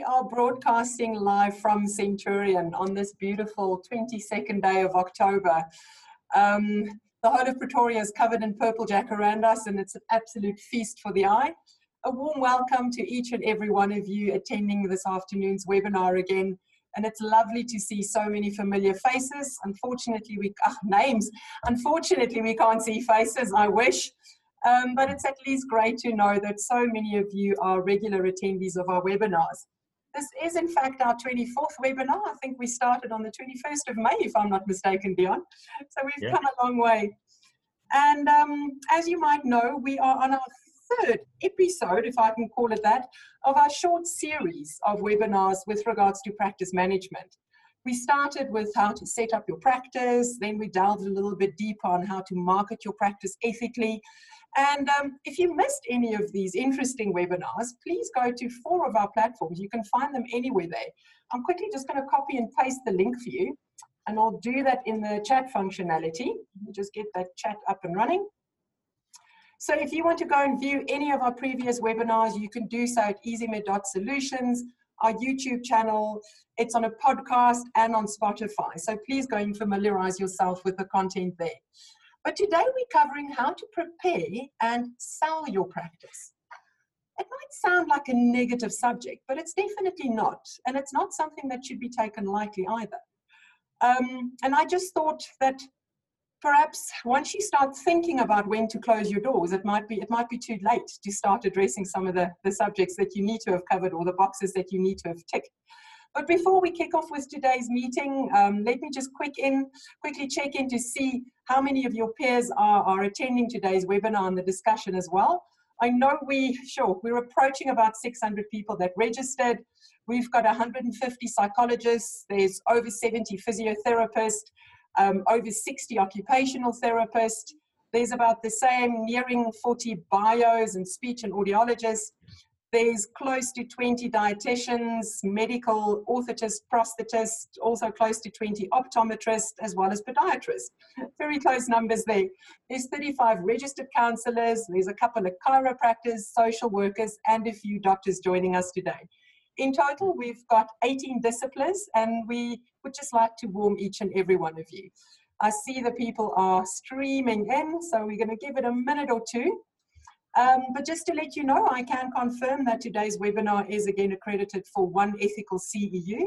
we are broadcasting live from Centurion on this beautiful 22nd day of October. Um, the whole of Pretoria is covered in purple jacarandas and it's an absolute feast for the eye. A warm welcome to each and every one of you attending this afternoon's webinar again. And it's lovely to see so many familiar faces. Unfortunately, we, ah, names. Unfortunately, we can't see faces, I wish. Um, but it's at least great to know that so many of you are regular attendees of our webinars. This is, in fact, our 24th webinar. I think we started on the 21st of May, if I'm not mistaken, Dion. So we've yeah. come a long way. And um, as you might know, we are on our third episode, if I can call it that, of our short series of webinars with regards to practice management. We started with how to set up your practice, then we delved a little bit deeper on how to market your practice ethically, and um, if you missed any of these interesting webinars, please go to four of our platforms. You can find them anywhere there. I'm quickly just going to copy and paste the link for you, and I'll do that in the chat functionality. Just get that chat up and running. So if you want to go and view any of our previous webinars, you can do so at easymed.solutions, our YouTube channel. It's on a podcast and on Spotify. So please go and familiarize yourself with the content there. But today we're covering how to prepare and sell your practice. It might sound like a negative subject, but it's definitely not. And it's not something that should be taken lightly either. Um, and I just thought that perhaps once you start thinking about when to close your doors, it might be it might be too late to start addressing some of the, the subjects that you need to have covered or the boxes that you need to have ticked. But before we kick off with today's meeting, um, let me just quick in, quickly check in to see how many of your peers are, are attending today's webinar and the discussion as well. I know we, sure, we're approaching about 600 people that registered. We've got 150 psychologists, there's over 70 physiotherapists, um, over 60 occupational therapists. There's about the same, nearing 40 bios and speech and audiologists. There's close to 20 dietitians, medical orthotists, prosthetists, also close to 20 optometrists, as well as podiatrists. Very close numbers there. There's 35 registered counselors, there's a couple of chiropractors, social workers, and a few doctors joining us today. In total, we've got 18 disciplines, and we would just like to warm each and every one of you. I see the people are streaming in, so we're going to give it a minute or two um, but just to let you know, I can confirm that today's webinar is again accredited for One Ethical CEU.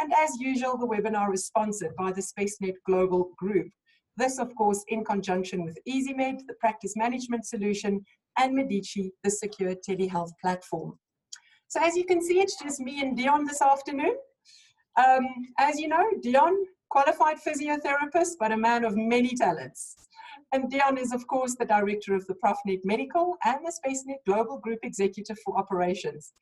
And as usual, the webinar is sponsored by the SpaceNet Global Group. This, of course, in conjunction with EasyMed, the practice management solution, and Medici, the secure telehealth platform. So as you can see, it's just me and Dion this afternoon. Um, as you know, Dion, qualified physiotherapist, but a man of many talents. And Dion is, of course, the director of the ProfNet Medical and the SpaceNet Global Group Executive for Operations.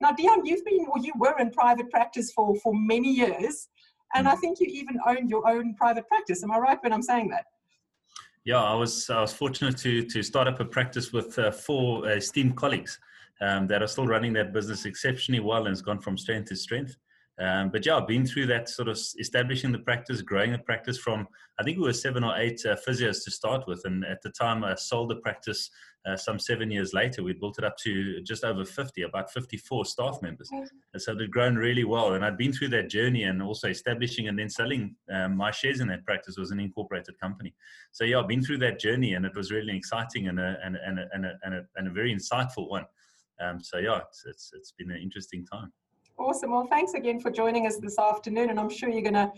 Now, Dion, you've been, or you were in private practice for, for many years, and I mm. think you even owned your own private practice. Am I right when I'm saying that? Yeah, I was I was fortunate to to start up a practice with uh, four esteemed colleagues um, that are still running that business exceptionally well and has gone from strength to strength. Um, but yeah, I've been through that sort of establishing the practice, growing the practice from, I think we were seven or eight uh, physios to start with. And at the time, I sold the practice uh, some seven years later. We built it up to just over 50, about 54 staff members. And so it had grown really well. And I'd been through that journey and also establishing and then selling um, my shares in that practice was an incorporated company. So yeah, I've been through that journey and it was really exciting and a, and and a, and a, and a, and a very insightful one. Um, so yeah, it's, it's, it's been an interesting time. Awesome. Well, thanks again for joining us this afternoon. And I'm sure you're going to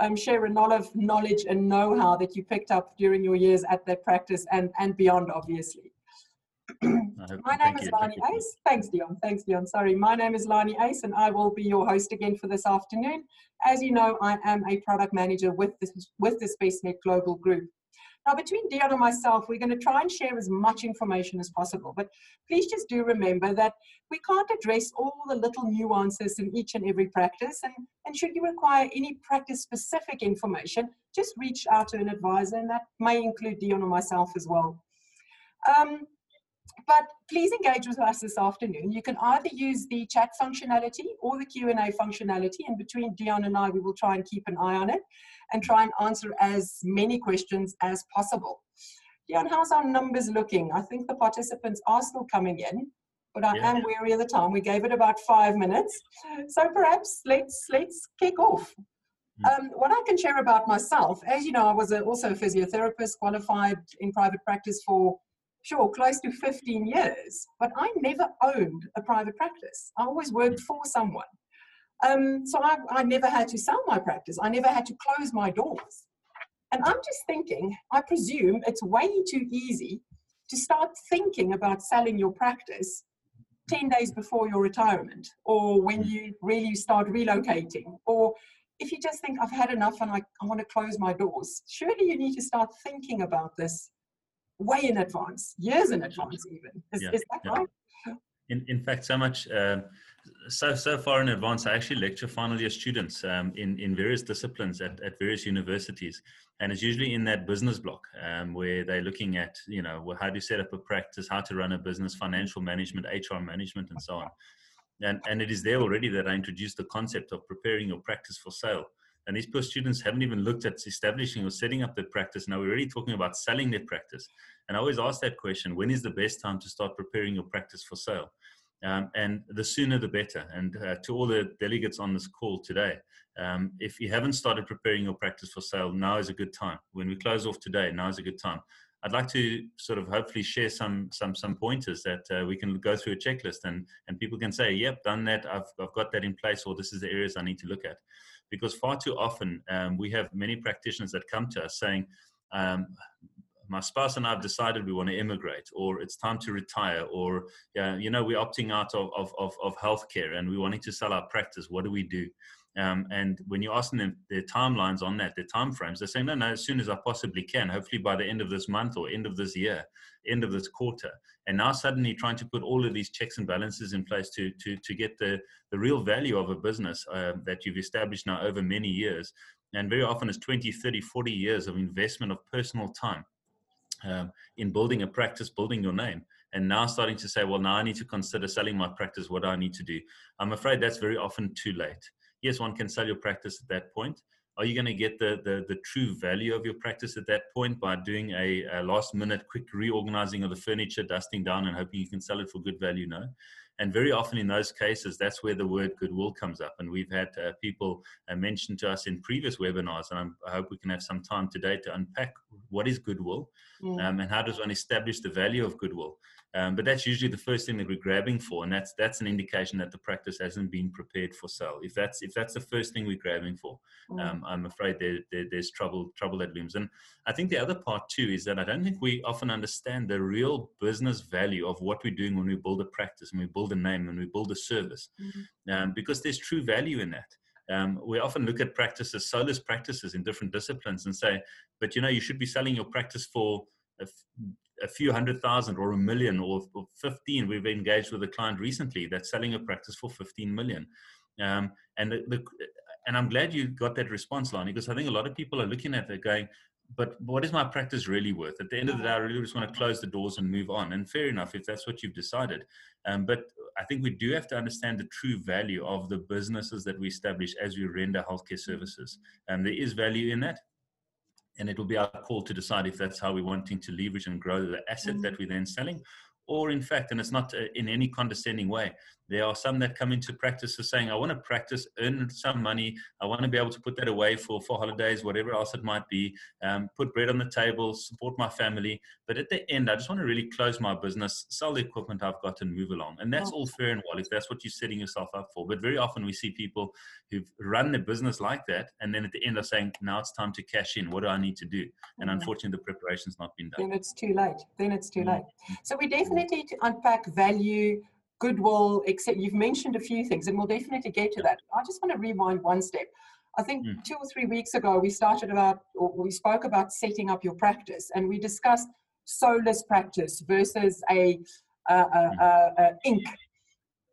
um, share a lot of knowledge and know-how that you picked up during your years at that practice and, and beyond, obviously. My name is Lani Ace. Thanks, Dion. Thanks, Dion. Sorry. My name is Lani Ace, and I will be your host again for this afternoon. As you know, I am a product manager with this, with the SpaceNet Global Group. Now, between Dion and myself, we're going to try and share as much information as possible. But please just do remember that we can't address all the little nuances in each and every practice. And, and should you require any practice specific information, just reach out to an advisor, and that may include Dion or myself as well. Um, but please engage with us this afternoon. You can either use the chat functionality or the Q&A functionality, and between Dion and I, we will try and keep an eye on it and try and answer as many questions as possible. Dion, how's our numbers looking? I think the participants are still coming in. but I yeah. am weary of the time. We gave it about five minutes, so perhaps let's let's kick off. Hmm. Um, what I can share about myself, as you know, I was a, also a physiotherapist, qualified in private practice for sure close to 15 years, but I never owned a private practice. I always worked hmm. for someone. Um, so I, I never had to sell my practice. I never had to close my doors. And I'm just thinking, I presume it's way too easy to start thinking about selling your practice 10 days before your retirement or when you really start relocating or if you just think i've had enough and i, I want to close my doors surely you need to start thinking about this way in advance years in advance even is, yeah, is that yeah. right in, in fact so much uh, so so far in advance, I actually lecture final year students um, in in various disciplines at, at various universities, and it's usually in that business block um, where they're looking at you know how to set up a practice, how to run a business, financial management, HR management, and so on. And and it is there already that I introduced the concept of preparing your practice for sale. And these poor students haven't even looked at establishing or setting up their practice. Now we're already talking about selling their practice. And I always ask that question: When is the best time to start preparing your practice for sale? Um, and the sooner the better. And uh, to all the delegates on this call today, um, if you haven't started preparing your practice for sale, now is a good time. When we close off today, now is a good time. I'd like to sort of hopefully share some some some pointers that uh, we can go through a checklist and and people can say, "Yep, done that. I've I've got that in place," or "This is the areas I need to look at." Because far too often um, we have many practitioners that come to us saying, um, my spouse and I have decided we want to immigrate, or it's time to retire, or yeah, you know, we're opting out of, of, of, of healthcare and we're wanting to sell our practice. What do we do? Um, and when you're asking them their timelines on that, their time frames, they're saying, no, no, as soon as I possibly can, hopefully by the end of this month or end of this year, end of this quarter. And now suddenly trying to put all of these checks and balances in place to, to, to get the, the real value of a business uh, that you've established now over many years. And very often it's 20, 30, 40 years of investment of personal time um, in building a practice, building your name, and now starting to say, well, now I need to consider selling my practice. What do I need to do? I'm afraid that's very often too late. Yes, one can sell your practice at that point. Are you going to get the, the, the true value of your practice at that point by doing a, a last minute quick reorganizing of the furniture, dusting down, and hoping you can sell it for good value? No. And very often in those cases, that's where the word goodwill comes up. And we've had uh, people uh, mention to us in previous webinars, and I'm, i hope we can have some time today to unpack what is goodwill mm. um, and how does one establish the value of goodwill. Um, but that's usually the first thing that we're grabbing for, and that's that's an indication that the practice hasn't been prepared for sale. If that's if that's the first thing we're grabbing for, mm. um, I'm afraid there, there, there's trouble trouble that looms. And I think the other part too is that I don't think we often understand the real business value of what we're doing when we build a practice, and we build a name, and we build a service, mm. um, because there's true value in that. Um, we often look at practices, solus practices in different disciplines, and say, but you know, you should be selling your practice for a, few hundred thousand or a million or, or 15. We've engaged with a client recently that's selling a practice for 15 million. Um, and the, the, and I'm glad you got that response, Lonnie, because I think a lot of people are looking at it going, but what is my practice really worth? At the end of the day, I really just want to close the doors and move on. And fair enough, if that's what you've decided. Um, but I think we do have to understand the true value of the businesses that we establish as we render healthcare services. And there is value in that and it will be our call to decide if that's how we're wanting to leverage and grow the asset mm-hmm. that we're then selling or in fact and it's not uh, in any condescending way there are some that come into practice of saying, I want to practice, earn some money. I want to be able to put that away for, for holidays, whatever else it might be, um, put bread on the table, support my family. But at the end, I just want to really close my business, sell the equipment I've got and move along. And that's all fair and well if that's what you're setting yourself up for. But very often we see people who've run their business like that. And then at the end are saying, now it's time to cash in. What do I need to do? And mm-hmm. unfortunately, the preparation's not been done. Then it's too late. Then it's too mm. late. So we definitely need to unpack value goodwill, except you've mentioned a few things, and we'll definitely get to that. I just want to rewind one step. I think mm. two or three weeks ago, we started about, or we spoke about setting up your practice, and we discussed solus practice versus a, a, a, hmm. a Inc.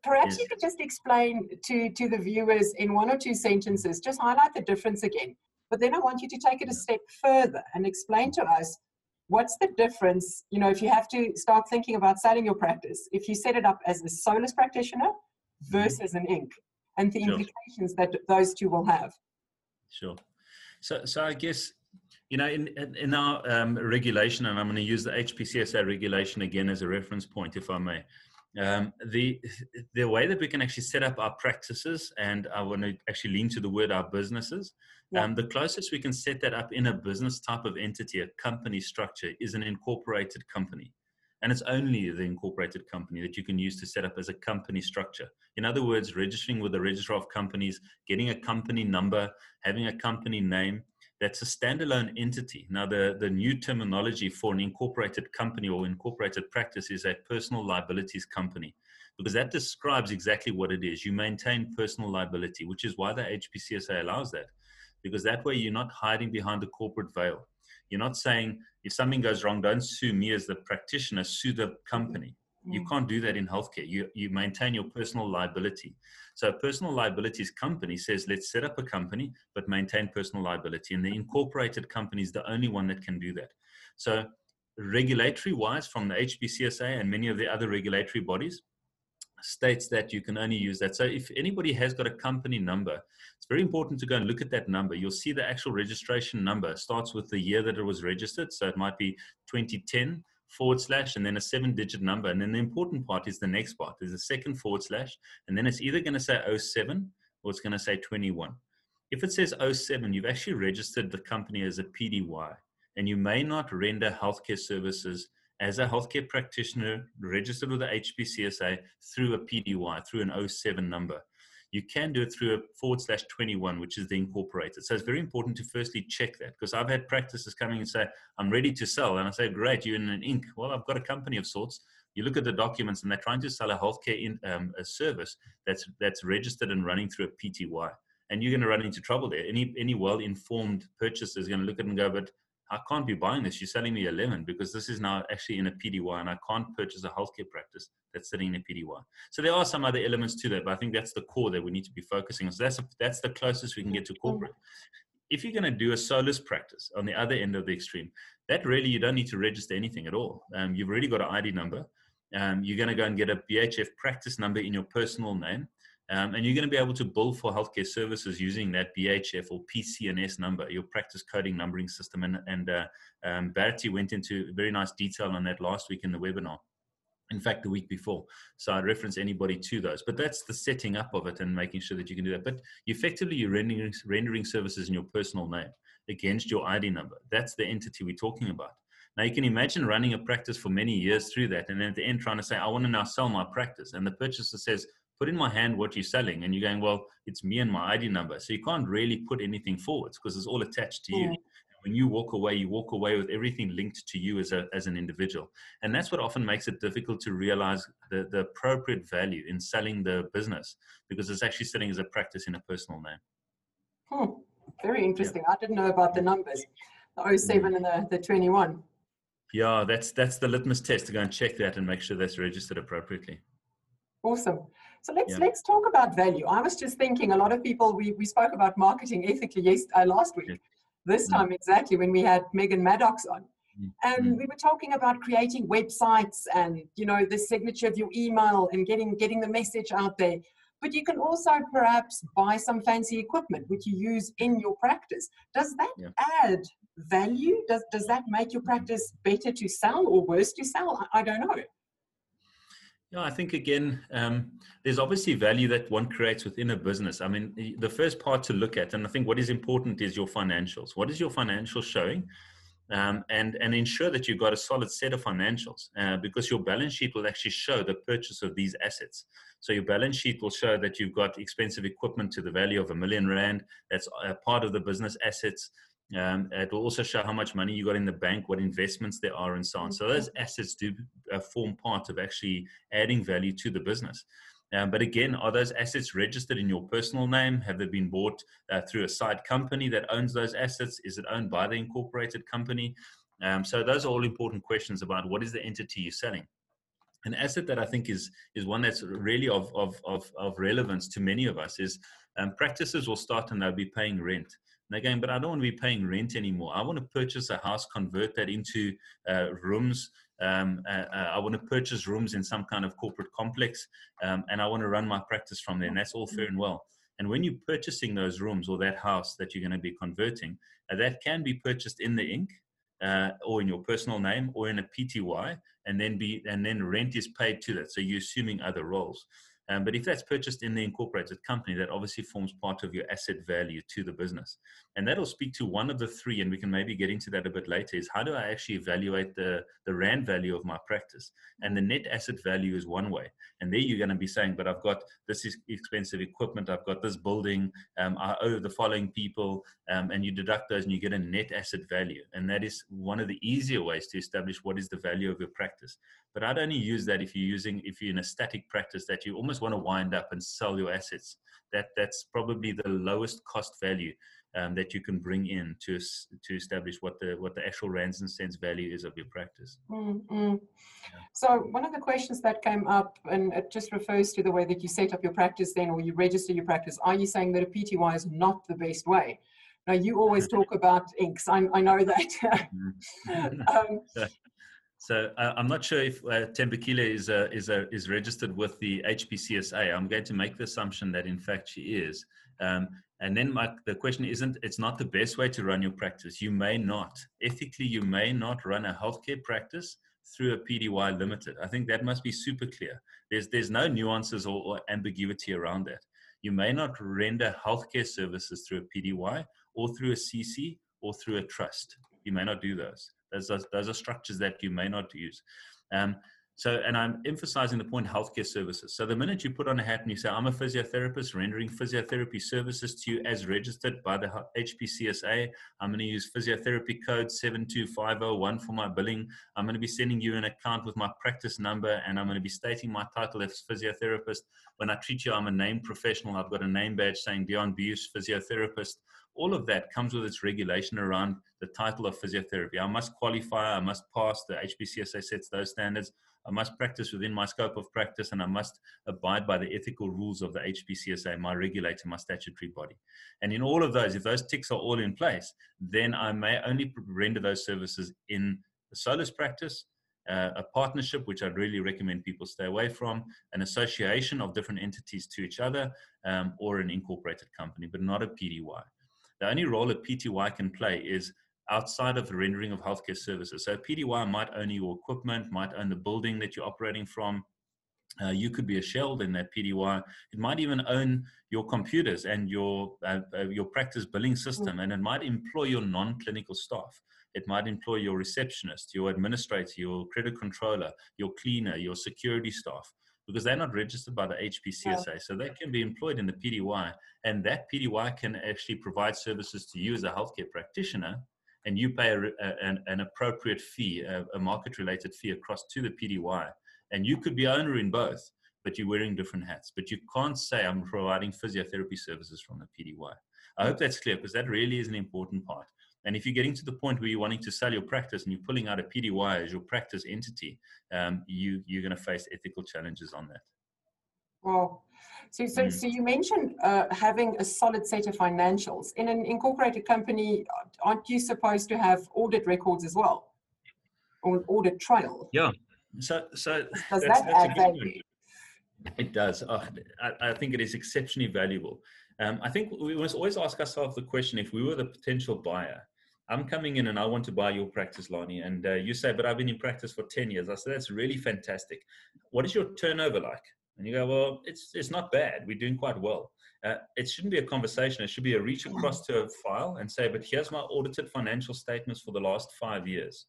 Perhaps yes. you could just explain to, to the viewers in one or two sentences, just highlight the difference again. But then I want you to take it a step further and explain to us what's the difference you know if you have to start thinking about selling your practice if you set it up as a solus practitioner mm-hmm. versus an Inc and the sure. implications that those two will have sure so so i guess you know in in our um, regulation and i'm going to use the hpcsa regulation again as a reference point if i may Um, the the way that we can actually set up our practices, and I want to actually lean to the word our businesses. Yeah. Um, the closest we can set that up in a business type of entity, a company structure, is an incorporated company. And it's only the incorporated company that you can use to set up as a company structure. In other words, registering with the registrar of companies, getting a company number, having a company name, that's a standalone entity. Now, the, the new terminology for an incorporated company or incorporated practice is a personal liabilities company, because that describes exactly what it is. You maintain personal liability, which is why the HPCSA allows that, because that way you're not hiding behind the corporate veil. You're not saying, if something goes wrong, don't sue me as the practitioner, sue the company. You mm. can't do that in healthcare. You, you maintain your personal liability. So, a personal liabilities company says, let's set up a company, but maintain personal liability. And the incorporated company is the only one that can do that. So, regulatory wise, from the HPCSA and many of the other regulatory bodies, states that you can only use that. So if anybody has got a company number, it's very important to go and look at that number. You'll see the actual registration number starts with the year that it was registered. So it might be 2010 forward slash and then a seven digit number. And then the important part is the next part. There's a second forward slash and then it's either going to say 07 or it's going to say 21. If it says 07, you've actually registered the company as a PTY and you may not render healthcare services as a healthcare practitioner registered with the HPCSA through a PTY, through an 07 number. You can do it through a forward slash 21, which is the incorporated. So it's very important to firstly check that because I've had practices coming and say, I'm ready to sell. And I say, Great, you're in an Inc. Well, I've got a company of sorts. You look at the documents and they're trying to sell a healthcare in, um, a service that's, that's registered and running through a PTY. And you're going to run into trouble there. Any, any well informed purchaser is going to look at it and go, But I can't be buying this. You're selling me a lemon because this is now actually in a PTY and I can't purchase a healthcare practice that's sitting in a PTY. So there are some other elements to that, but I think that's the core that we need to be focusing on. So that's, a, that's the closest we can get to corporate. If you're going to do a solus practice on the other end of the extreme, that really you don't need to register anything at all. Um, you've already got an ID number. Um, you're going to go and get a BHF practice number in your personal name. Um, and you're going to be able to bill for healthcare services using that BHF or PCNS number, your practice coding numbering system. And, and uh, um, Barty went into very nice detail on that last week in the webinar. In fact, the week before. So I'd reference anybody to those. But that's the setting up of it and making sure that you can do that. But effectively, you're rendering, rendering services in your personal name against your ID number. That's the entity we're talking about. Now you can imagine running a practice for many years through that, and then at the end trying to say, "I want to now sell my practice," and the purchaser says, put in my hand what you're selling and you're going well it's me and my id number. So you can't really put anything forwards because it's all attached to you. Mm. when you walk away you walk away with everything linked to you as, a, as an individual. And that's what often makes it difficult to realize the, the appropriate value in selling the business because it's actually sitting as a practice in a personal name. Hmm. very interesting. Yeah. i didn't know about the numbers the 07 and the, the 21 yeah that's that's the litmus test to go and check that and make sure that's registered appropriately. Awesome so let's yeah. let's talk about value. I was just thinking a lot of people we, we spoke about marketing ethically yes, uh, last week. This mm. time exactly when we had Megan Maddox on. Mm. And mm. we were talking about creating websites and you know the signature of your email and getting getting the message out there. But you can also perhaps buy some fancy equipment which you use in your practice. Does that yeah. add value? Does does that make your practice better to sell or worse to sell? I, I don't know. Yeah, I think again, um, there's obviously value that one creates within a business. I mean, the first part to look at, and I think what is important is your financials. What is your financial showing? Um, and and ensure that you've got a solid set of financials uh, because your balance sheet will actually show the purchase of these assets. So your balance sheet will show that you've got expensive equipment to the value of a million rand. That's a part of the business assets. Um, it will also show how much money you got in the bank, what investments there are, and so on. So those assets do uh, form part of actually adding value to the business. Um, but again, are those assets registered in your personal name? Have they been bought uh, through a side company that owns those assets? Is it owned by the incorporated company? Um, so those are all important questions about what is the entity you're selling. An asset that I think is is one that's really of of of, of relevance to many of us is um, practices will start and they'll be paying rent. And again, but I don't want to be paying rent anymore. I want to purchase a house, convert that into uh, rooms. Um, uh, uh, I want to purchase rooms in some kind of corporate complex, um, and I want to run my practice from there. And that's all fair and well. And when you're purchasing those rooms or that house that you're going to be converting, uh, that can be purchased in the Inc. uh, or in your personal name or in a PTY, and then be and then rent is paid to that. So you're assuming other roles. Um, but if that's purchased in the incorporated company, that obviously forms part of your asset value to the business. And that'll speak to one of the three, and we can maybe get into that a bit later, is how do I actually evaluate the, the RAND value of my practice? And the net asset value is one way. And there you're going to be saying, but I've got this expensive equipment, I've got this building, um, I owe the following people, um, and you deduct those and you get a net asset value. And that is one of the easier ways to establish what is the value of your practice. But I'd only use that if you're using, if you're in a static practice that you almost want to wind up and sell your assets. That that's probably the lowest cost value um, that you can bring in to to establish what the what the actual rands and cents value is of your practice. Mm-hmm. So one of the questions that came up, and it just refers to the way that you set up your practice, then, or you register your practice. Are you saying that a PTY is not the best way? Now you always talk about Incs. I, I know that. Mm-hmm. um, so uh, I'm not sure if uh, Thembekile is uh, is uh, is registered with the HPCSA. I'm going to make the assumption that in fact she is. Um, and then my, the question isn't, it's not the best way to run your practice. You may not, ethically, you may not run a healthcare practice through a PTY limited. I think that must be super clear. There's, there's no nuances or, or ambiguity around that. You may not render healthcare services through a PTY or through a CC or through a trust. You may not do those. Those are, those are structures that you may not use. Um, so, and I'm emphasizing the point healthcare services. So, the minute you put on a hat and you say, I'm a physiotherapist rendering physiotherapy services to you as registered by the HPCSA, I'm going to use physiotherapy code 72501 for my billing. I'm going to be sending you an account with my practice number and I'm going to be stating my title as physiotherapist. When I treat you, I'm a named professional. I've got a name badge saying Dion Buse, physiotherapist all of that comes with its regulation around the title of physiotherapy. I must qualify, I must pass, the HPCSA sets those standards. I must practice within my scope of practice and I must abide by the ethical rules of the HPCSA, my regulator, my statutory body. And in all of those, if those ticks are all in place, then I may only render those services in the solus practice, uh, a partnership, which I'd really recommend people stay away from, an association of different entities to each other, um, or an incorporated company, but not a PTY. The only role a PTY can play is outside of the rendering of healthcare services. So PTY might own your equipment, might own the building that you're operating from. Uh, you could be a shell in that PTY. It might even own your computers and your uh, uh, your practice billing system, and it might employ your non-clinical staff. It might employ your receptionist, your administrator, your credit controller, your cleaner, your security staff because they're not registered by the HPCSA. Yeah. So they can be employed in the PTY, and that PTY can actually provide services to you as a healthcare practitioner, and you pay a, a, an, an, appropriate fee, a, a market related fee across to the PTY. And you could be owner in both, but you're wearing different hats. But you can't say, I'm providing physiotherapy services from the PTY. I hope that's clear because that really is an important part. And if you're getting to the point where you're wanting to sell your practice and you're pulling out a PTY as your practice entity, um, you, you're going to face ethical challenges on that. Well, so, so, mm. so you mentioned uh, having a solid set of financials. In an incorporated company, aren't you supposed to have audit records as well? Or audit trail? Yeah. So, so does that add value? It does. Oh, I, I, think it is exceptionally valuable. Um, I think we must always ask ourselves the question: if we were the potential buyer, I'm coming in and I want to buy your practice, Lonnie. And uh, you say, but I've been in practice for 10 years. I said, that's really fantastic. What is your turnover like? And you go, well, it's, it's not bad. We're doing quite well. Uh, it shouldn't be a conversation. It should be a reach across to a file and say, but here's my audited financial statements for the last five years.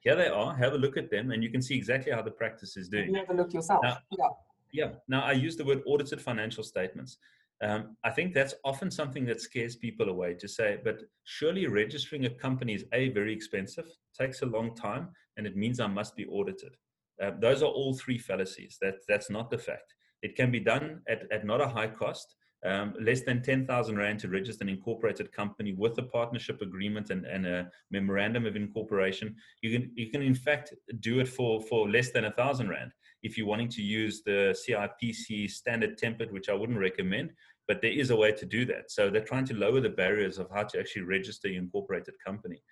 Here they are. Have a look at them, and you can see exactly how the practice is doing. You have a look yourself. Now, yeah. Yeah. Now, I use the word audited financial statements. Um, I think that's often something that scares people away to say, but surely registering a company is A, very expensive, takes a long time, and it means I must be audited. Uh, those are all three fallacies. That, that's not the fact. It can be done at, at not a high cost, um, less than 10,000 Rand to register an incorporated company with a partnership agreement and, and a memorandum of incorporation. You can, you can, in fact, do it for, for less than a thousand Rand if you're wanting to use the CIPC standard template, which I wouldn't recommend, but there is a way to do that. So they're trying to lower the barriers of how to actually register your incorporated company.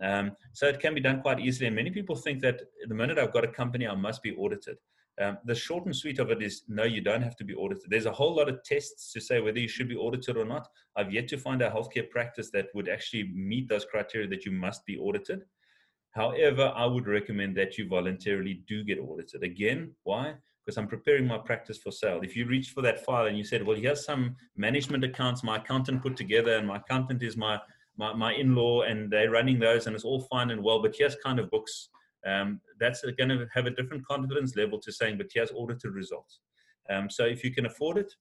Um, so it can be done quite easily. And many people think that the minute I've got a company, I must be audited. Um, the short and sweet of it is no, you don't have to be audited. There's a whole lot of tests to say whether you should be audited or not. I've yet to find a healthcare practice that would actually meet those criteria that you must be audited. However, I would recommend that you voluntarily do get audited. Again, why? Because I'm preparing my practice for sale. If you reach for that file and you said, well, here's some management accounts my accountant put together, and my accountant is my my, my in-law and they're running those and it's all fine and well but here's kind of books um, that's going to have a different confidence level to saying but here's audited results um, so if you can afford it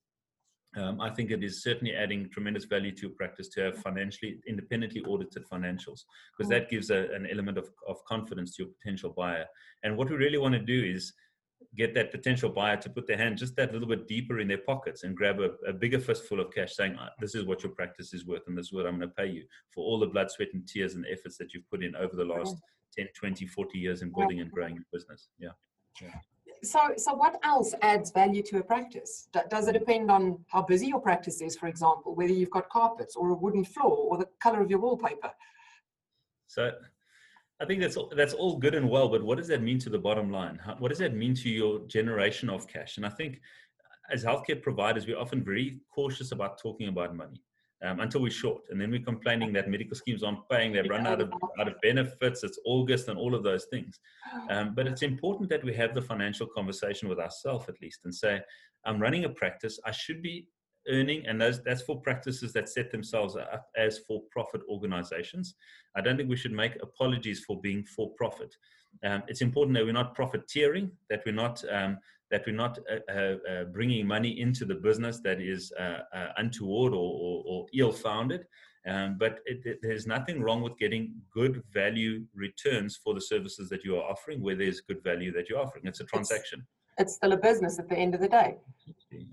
um, I think it is certainly adding tremendous value to your practice to have financially independently audited financials because that gives a, an element of, of confidence to your potential buyer. And what we really want to do is get that potential buyer to put their hand just that little bit deeper in their pockets and grab a, a bigger fistful of cash saying this is what your practice is worth and this is what i'm going to pay you for all the blood sweat and tears and efforts that you've put in over the last 10 20 40 years in building and growing your business yeah, yeah so, so what else adds value to a practice? Does it depend on how busy your practice is, for example, whether you've got carpets or a wooden floor or the color of your wallpaper? So, I think that's all, that's all good and well, but what does that mean to the bottom line? What does that mean to your generation of cash? And I think as healthcare providers, we're often very cautious about talking about money um, until we're short. And then we're complaining that medical schemes aren't paying, they've run out of, out of benefits, it's August and all of those things. Um, but it's important that we have the financial conversation with ourselves at least and say, I'm running a practice, I should be earning, and those, that's for practices that set themselves up as for profit organizations. I don't think we should make apologies for being for profit. Um, it's important that we're not profiteering, that we're not um, that we're not uh, uh, uh, bringing money into the business that is uh, uh, untoward or, or, or ill-founded. Um, but it, it, there's nothing wrong with getting good value returns for the services that you are offering, where there's good value that you're offering. It's a transaction. It's, still a business at the end of the day.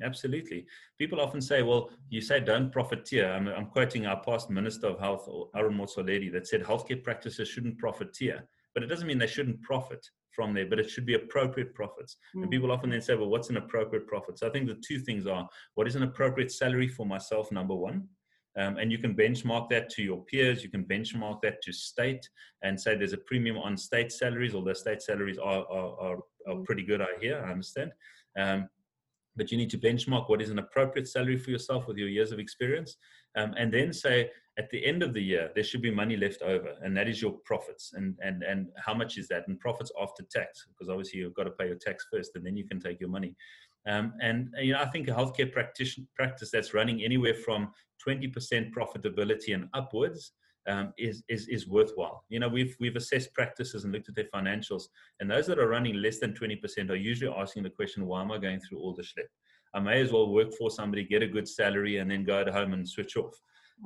Absolutely. People often say, well, you say don't profiteer. I'm, I'm quoting our past Minister of Health, Aaron Motsoaledi, that said healthcare practices shouldn't profiteer. But it doesn't mean they shouldn't profit from there, but it should be appropriate profits. Mm. And people often then say, well, what's an appropriate profit? So I think the two things are what is an appropriate salary for myself, number one? Um, and you can benchmark that to your peers. You can benchmark that to state and say there's a premium on state salaries, although state salaries are, are, are, are mm. pretty good, I hear, I understand. Um, but you need to benchmark what is an appropriate salary for yourself with your years of experience. Um, and then say, at the end of the year, there should be money left over, and that is your profits. And and and how much is that? And profits after tax, because obviously you've got to pay your tax first, and then you can take your money. Um, and you know, I think a healthcare practice that's running anywhere from 20% profitability and upwards um, is, is is worthwhile. You know, we've we've assessed practices and looked at their financials, and those that are running less than 20% are usually asking the question, "Why am I going through all the schlep? I may as well work for somebody, get a good salary, and then go at home and switch off."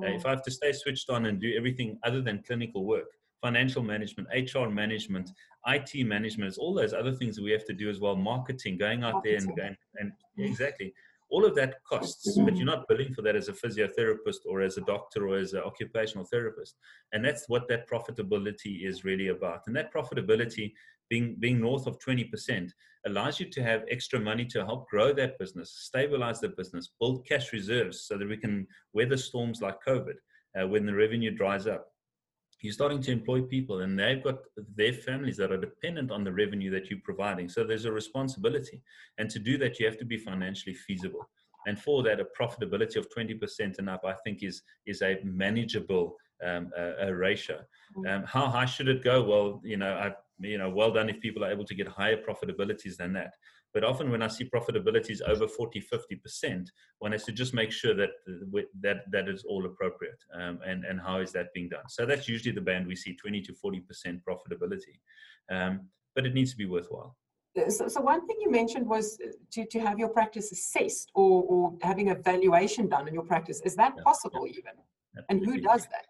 Uh, if I have to stay switched on and do everything other than clinical work, financial management, HR management, IT management, it's all those other things that we have to do as well. Marketing, going out marketing. there and, and, and exactly all of that costs, but you're not billing for that as a physiotherapist or as a doctor or as an occupational therapist. And that's what that profitability is really about. And that profitability being, being north of 20% allows you to have extra money to help grow that business, stabilize the business, build cash reserves so that we can weather storms like COVID uh, when the revenue dries up. You're starting to employ people and they've got their families that are dependent on the revenue that you're providing. So there's a responsibility. And to do that, you have to be financially feasible. And for that, a profitability of 20% and up, I think, is, is a manageable um, a, a ratio. Mm. Um, how high should it go? Well, you know, I you know, well done if people are able to get higher profitabilities than that. But often when I see profitabilities over 40, 50%, one has to just make sure that that, that is all appropriate. Um, and, and how is that being done? So that's usually the band we see 20 to 40% profitability. Um, but it needs to be worthwhile. So, so, one thing you mentioned was to, to have your practice assessed or, or having a valuation done in your practice. Is that yeah. possible even? Absolutely. And who does that?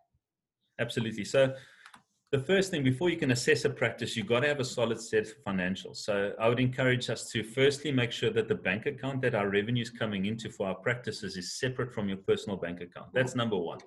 Absolutely. So the first thing before you can assess a practice, you've got to have a solid set of financials. So I would encourage us to firstly make sure that the bank account that our revenue is coming into for our practices is separate from your personal bank account. That's number one.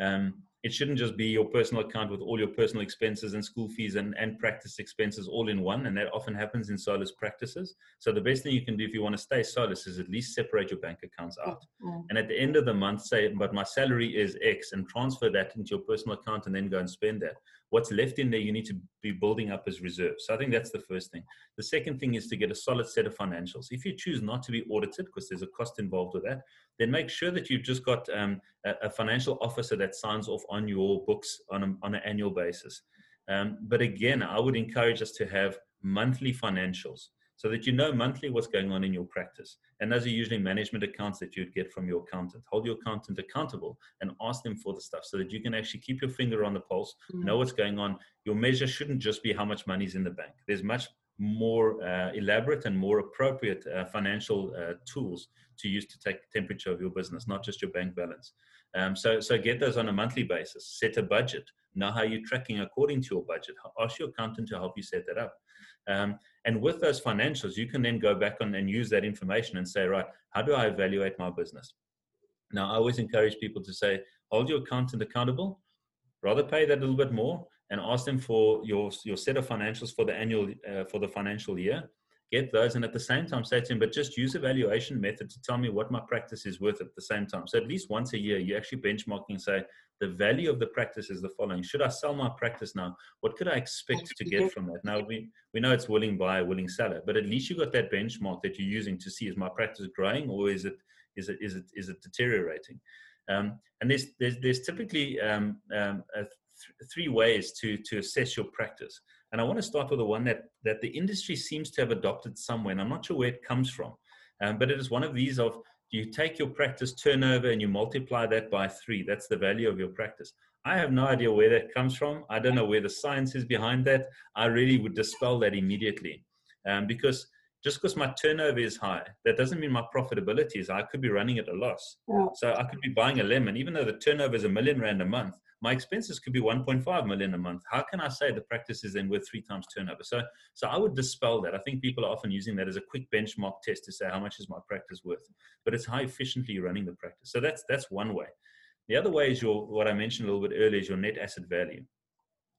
Um, it shouldn't just be your personal account with all your personal expenses and school fees and, and practice expenses all in one. And that often happens in Solus practices. So the best thing you can do if you want to stay Solus is at least separate your bank accounts out. Mm-hmm. And at the end of the month, say, but my salary is X and transfer that into your personal account and then go and spend that what's left in there you need to be building up as reserves. So I think that's the first thing. The second thing is to get a solid set of financials. If you choose not to be audited because there's a cost involved with that, then make sure that you've just got um, a, a, financial officer that signs off on your books on, a, on an annual basis. Um, but again, I would encourage us to have monthly financials so that you know monthly what's going on in your practice. And those are usually management accounts that you'd get from your accountant. Hold your accountant accountable and ask them for the stuff so that you can actually keep your finger on the pulse, mm-hmm. know what's going on. Your measure shouldn't just be how much money's in the bank. There's much more uh, elaborate and more appropriate uh, financial uh, tools to use to take temperature of your business, not just your bank balance. Um, so, so get those on a monthly basis. Set a budget. Know how you're tracking according to your budget. Ask your accountant to help you set that up. Um, and with those financials, you can then go back on and use that information and say, right, how do I evaluate my business? Now, I always encourage people to say, hold your accountant accountable, rather pay that a little bit more and ask them for your, your set of financials for the annual, uh, for the financial year get those and at the same time say to him, but just use evaluation method to tell me what my practice is worth at the same time. So at least once a year, you actually benchmarking and say, the value of the practice is the following. Should I sell my practice now? What could I expect to get from that? Now we, we know it's willing buyer, willing seller, but at least you got that benchmark that you're using to see is my practice growing or is it is it is it is it deteriorating? Um, and there's there's there's typically um, um, th- three ways to to assess your practice. And I want to start with the one that, that the industry seems to have adopted somewhere, and I'm not sure where it comes from. Um, but it is one of these of you take your practice turnover and you multiply that by three. That's the value of your practice. I have no idea where that comes from. I don't know where the science is behind that. I really would dispel that immediately. Um, because just because my turnover is high, that doesn't mean my profitability is high. I could be running at a loss. Yeah. So I could be buying a lemon, even though the turnover is a million rand a month my expenses could be 1.5 million a month. How can I say the practice is then worth three times turnover? So, so I would dispel that. I think people are often using that as a quick benchmark test to say how much is my practice worth, but it's how efficiently you're running the practice. So that's that's one way. The other way is your what I mentioned a little bit earlier is your net asset value.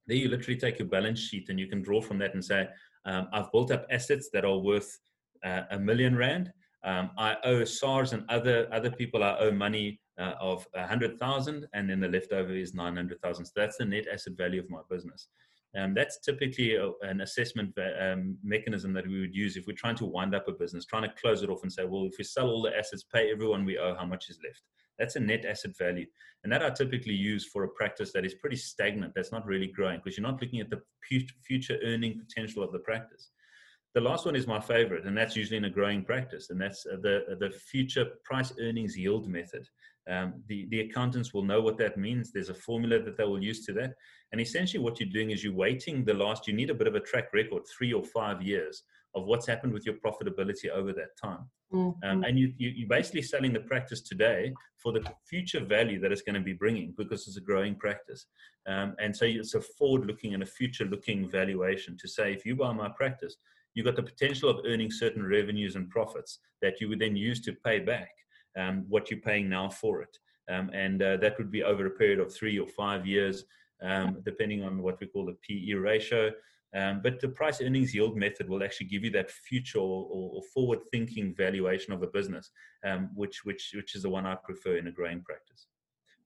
There you literally take your balance sheet and you can draw from that and say, um, I've built up assets that are worth uh, a million rand. Um, I owe SARS and other other people I owe money uh, of 100,000 and then the leftover is 900,000. So that's the net asset value of my business. Um, that's typically a, an assessment um, mechanism that we would use if we're trying to wind up a business, trying to close it off and say, well, if we sell all the assets, pay everyone we owe, how much is left? That's a net asset value. And that I typically use for a practice that is pretty stagnant, that's not really growing, because you're not looking at the future earning potential of the practice. The last one is my favorite, and that's usually in a growing practice, and that's the, the future price earnings yield method. Um, the, the accountants will know what that means. There's a formula that they will use to that. And essentially, what you're doing is you're weighting the last, you need a bit of a track record, three or five years of what's happened with your profitability over that time. Mm-hmm. Um, and you, you, are basically selling the practice today for the future value that it's going to be bringing because it's a growing practice. Um, and so it's a forward looking and a future looking valuation to say, if you buy my practice, you've got the potential of earning certain revenues and profits that you would then use to pay back um, what you're paying now for it. Um, and uh, that would be over a period of three or five years, um, depending on what we call the PE ratio. Um, but the price earnings yield method will actually give you that future or, or forward thinking valuation of a business, um, which, which, which is the one I prefer in a growing practice.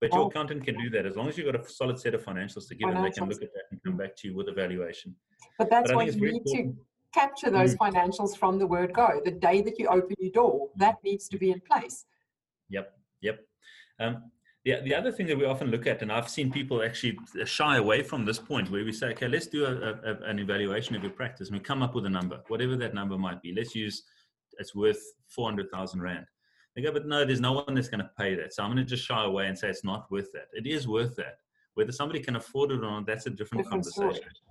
But your accountant can do that as long as you've got a solid set of financials to give them. They can look at that and come back to you with a valuation. But that's but why you need important. to capture those mm. financials from the word go. The day that you open your door, that needs to be in place. Yep, yep. Um, the, the other thing that we often look at, and I've seen people actually shy away from this point where we say, okay, let's do a, a, an evaluation of your practice and we come up with a number, whatever that number might be. Let's use it's worth 400,000 Rand. They go, but no, there's no one that's going to pay that. So I'm going to just shy away and say it's not worth that. It is worth that. Whether somebody can afford it or not, that's a different, different conversation. Story.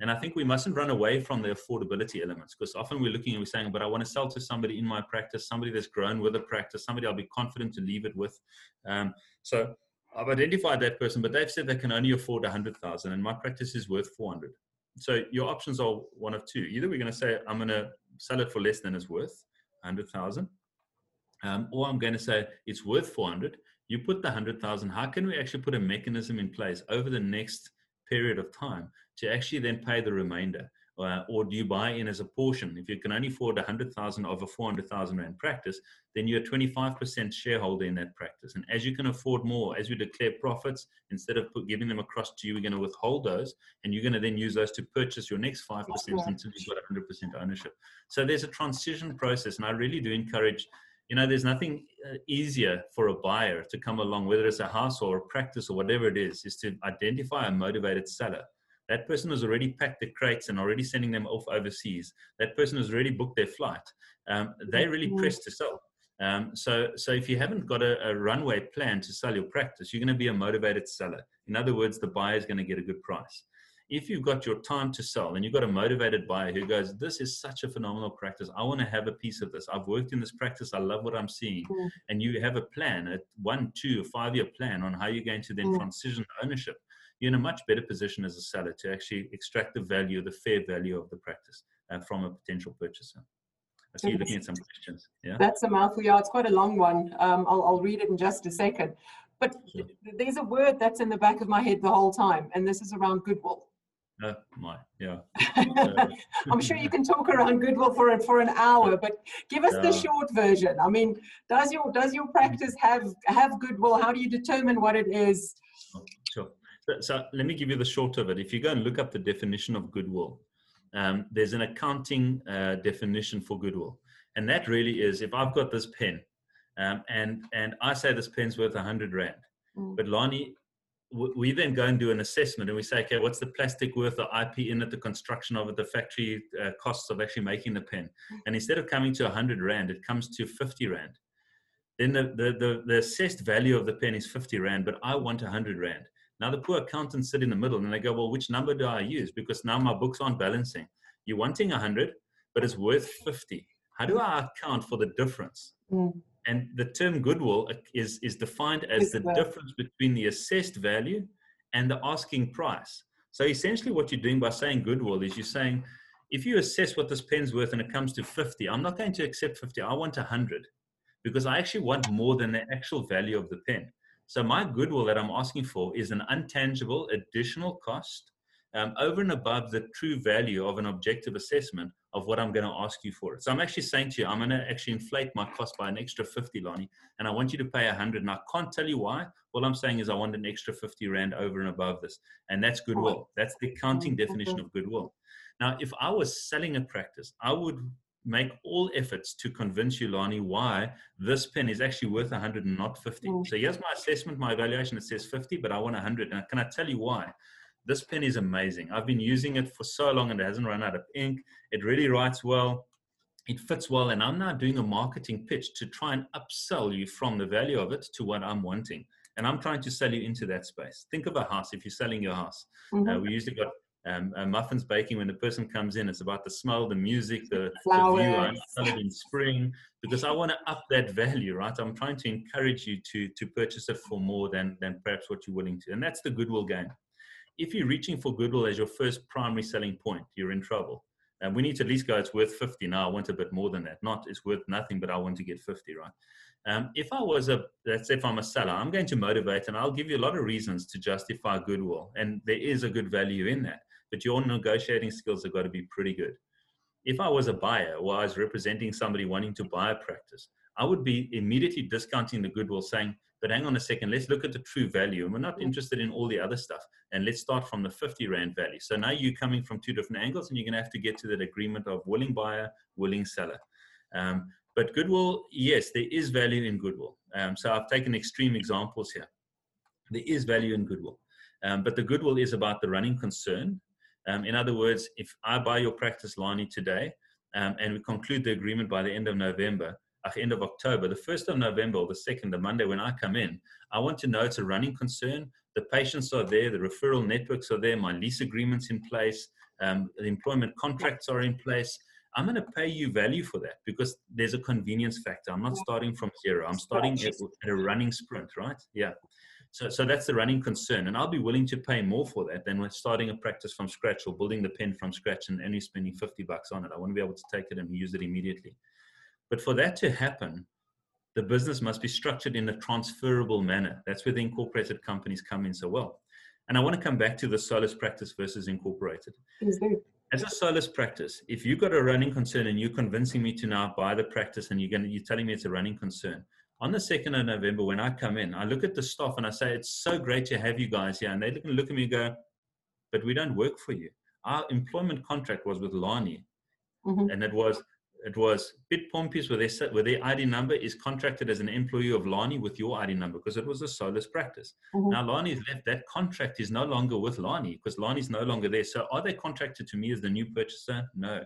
And I think we mustn't run away from the affordability elements because often we're looking and we're saying, but I want to sell to somebody in my practice, somebody that's grown with a practice, somebody I'll be confident to leave it with. Um, so I've identified that person, but they've said they can only afford 100,000 and my practice is worth 400. So your options are one of two. Either we're going to say, I'm going to sell it for less than it's worth, 100,000. Um, or I'm going to say it's worth 400. You put the 100,000. How can we actually put a mechanism in place over the next period of time to actually then pay the remainder? Uh, or do you buy in as a portion? If you can only afford 100,000 of a 400,000 Rand practice, then you're 25% shareholder in that practice. And as you can afford more, as we declare profits, instead of put, giving them across to you, we're going to withhold those and you're going to then use those to purchase your next 5% until you've got 100% ownership. So there's a transition process. And I really do encourage you know, there's nothing uh, easier for a buyer to come along, whether it's a house or a practice or whatever it is, is to identify a motivated seller That person has already packed the crates and already sending them off overseas. That person has already booked their flight. Um, they're really mm-hmm. pressed to sell. Um, so, so if you haven't got a, a, runway plan to sell your practice, you're going to be a motivated seller. In other words, the buyer is going to get a good price. If you've got your time to sell and you've got a motivated buyer who goes, "This is such a phenomenal practice. I want to have a piece of this. I've worked in this practice. I love what I'm seeing," mm. and you have a plan, a one, two, five-year plan on how you're going to then mm. transition ownership, you're in a much better position as a seller to actually extract the value, the fair value of the practice uh, from a potential purchaser. I see you looking at some questions. Yeah. That's a mouthful. Yeah, it's quite a long one. Um, I'll, I'll read it in just a second. But sure. there's a word that's in the back of my head the whole time, and this is around goodwill. Uh, my, yeah. I'm sure you can talk around goodwill for for an hour, but give us yeah. the short version. I mean, does your does your practice have have goodwill? How do you determine what it is? So, so let me give you the short of it. If you go and look up the definition of goodwill, um, there's an accounting uh, definition for goodwill, and that really is if I've got this pen, um, and and I say this pen's worth a hundred rand, mm. but Lani, we then go and do an assessment, and we say, okay, what's the plastic worth, the IP in it, the construction of it, the factory uh, costs of actually making the pen, mm. and instead of coming to a hundred rand, it comes to fifty rand. Then the, the, the, the assessed value of the pen is 50 Rand, but I want 100 Rand. Now the poor accountants sit in the middle and they go, well, which number do I use? Because now my books aren't balancing. You're wanting 100, but it's worth 50. How do I account for the difference? Mm. And the term goodwill is, is defined as it's the well. difference between the assessed value and the asking price. So essentially what you're doing by saying goodwill is you're saying, if you assess what this pen's worth and it comes to 50, I'm not going to accept 50. I want 100 because I actually want more than the actual value of the pen. So my goodwill that I'm asking for is an untangible additional cost um, over and above the true value of an objective assessment of what I'm going to ask you for. So I'm actually saying to you, I'm going to actually inflate my cost by an extra 50, Lani, and I want you to pay 100. And I can't tell you why. All I'm saying is I want an extra 50 Rand over and above this. And that's goodwill. That's the accounting definition of goodwill. Now, if I was selling a practice, I would make all efforts to convince you, Lani, why this pen is actually worth 100 and not 50. Mm. So here's my assessment, my evaluation. It says 50, but I want 100. And can I tell you why? This pen is amazing. I've been using it for so long and it hasn't run out of ink. It really writes well. It fits well. And I'm now doing a marketing pitch to try and upsell you from the value of it to what I'm wanting. And I'm trying to sell you into that space. Think of a house. If you're selling your house, mm-hmm. uh, we usually got um, muffins baking when the person comes in. It's about the smell, the music, the, the view. I sell it in spring because I want to up that value, right? I'm trying to encourage you to to purchase it for more than than perhaps what you're willing to, and that's the goodwill game. If you're reaching for goodwill as your first primary selling point, you're in trouble. And we need to at least go. It's worth 50 now. I want a bit more than that. Not it's worth nothing, but I want to get 50, right? Um, if I was a, let's say if I'm a seller, I'm going to motivate and I'll give you a lot of reasons to justify goodwill. And there is a good value in that but your negotiating skills have got to be pretty good. If I was a buyer or I was representing somebody wanting to buy a practice, I would be immediately discounting the goodwill, saying, but hang on a second, let's look at the true value. And we're not interested in all the other stuff. And let's start from the 50 Rand value. So now you're coming from two different angles and you're going to have to get to that agreement of willing buyer, willing seller. Um, but goodwill, yes, there is value in goodwill. Um, so I've taken extreme examples here. There is value in goodwill. Um, but the goodwill is about the running concern um, in other words, if I buy your practice, Lani, today, um, and we conclude the agreement by the end of November, uh, end of October, the 1st of November or the 2nd, the Monday when I come in, I want to know it's a running concern. The patients are there, the referral networks are there, my lease agreements in place, um, the employment contracts are in place. I'm going to pay you value for that because there's a convenience factor. I'm not starting from zero. I'm starting at, at a running sprint, right? Yeah. So, so that's the running concern. And I'll be willing to pay more for that than when starting a practice from scratch or building the pen from scratch and only spending 50 bucks on it. I want to be able to take it and use it immediately. But for that to happen, the business must be structured in a transferable manner. That's where the incorporated companies come in so well. And I want to come back to the solus practice versus incorporated. As a solus practice, if you've got a running concern and you're convincing me to now buy the practice and you're going to, you're telling me it's a running concern, on the 2nd of November, when I come in, I look at the staff and I say, It's so great to have you guys here. And they look, and look at me and go, But we don't work for you. Our employment contract was with Lani. Mm-hmm. And it was it was Piet Pompies where, they, where their ID number is contracted as an employee of Lani with your ID number because it was a Solus practice. Mm-hmm. Now Lani's left, that contract is no longer with Lani because Lani's no longer there. So are they contracted to me as the new purchaser? No.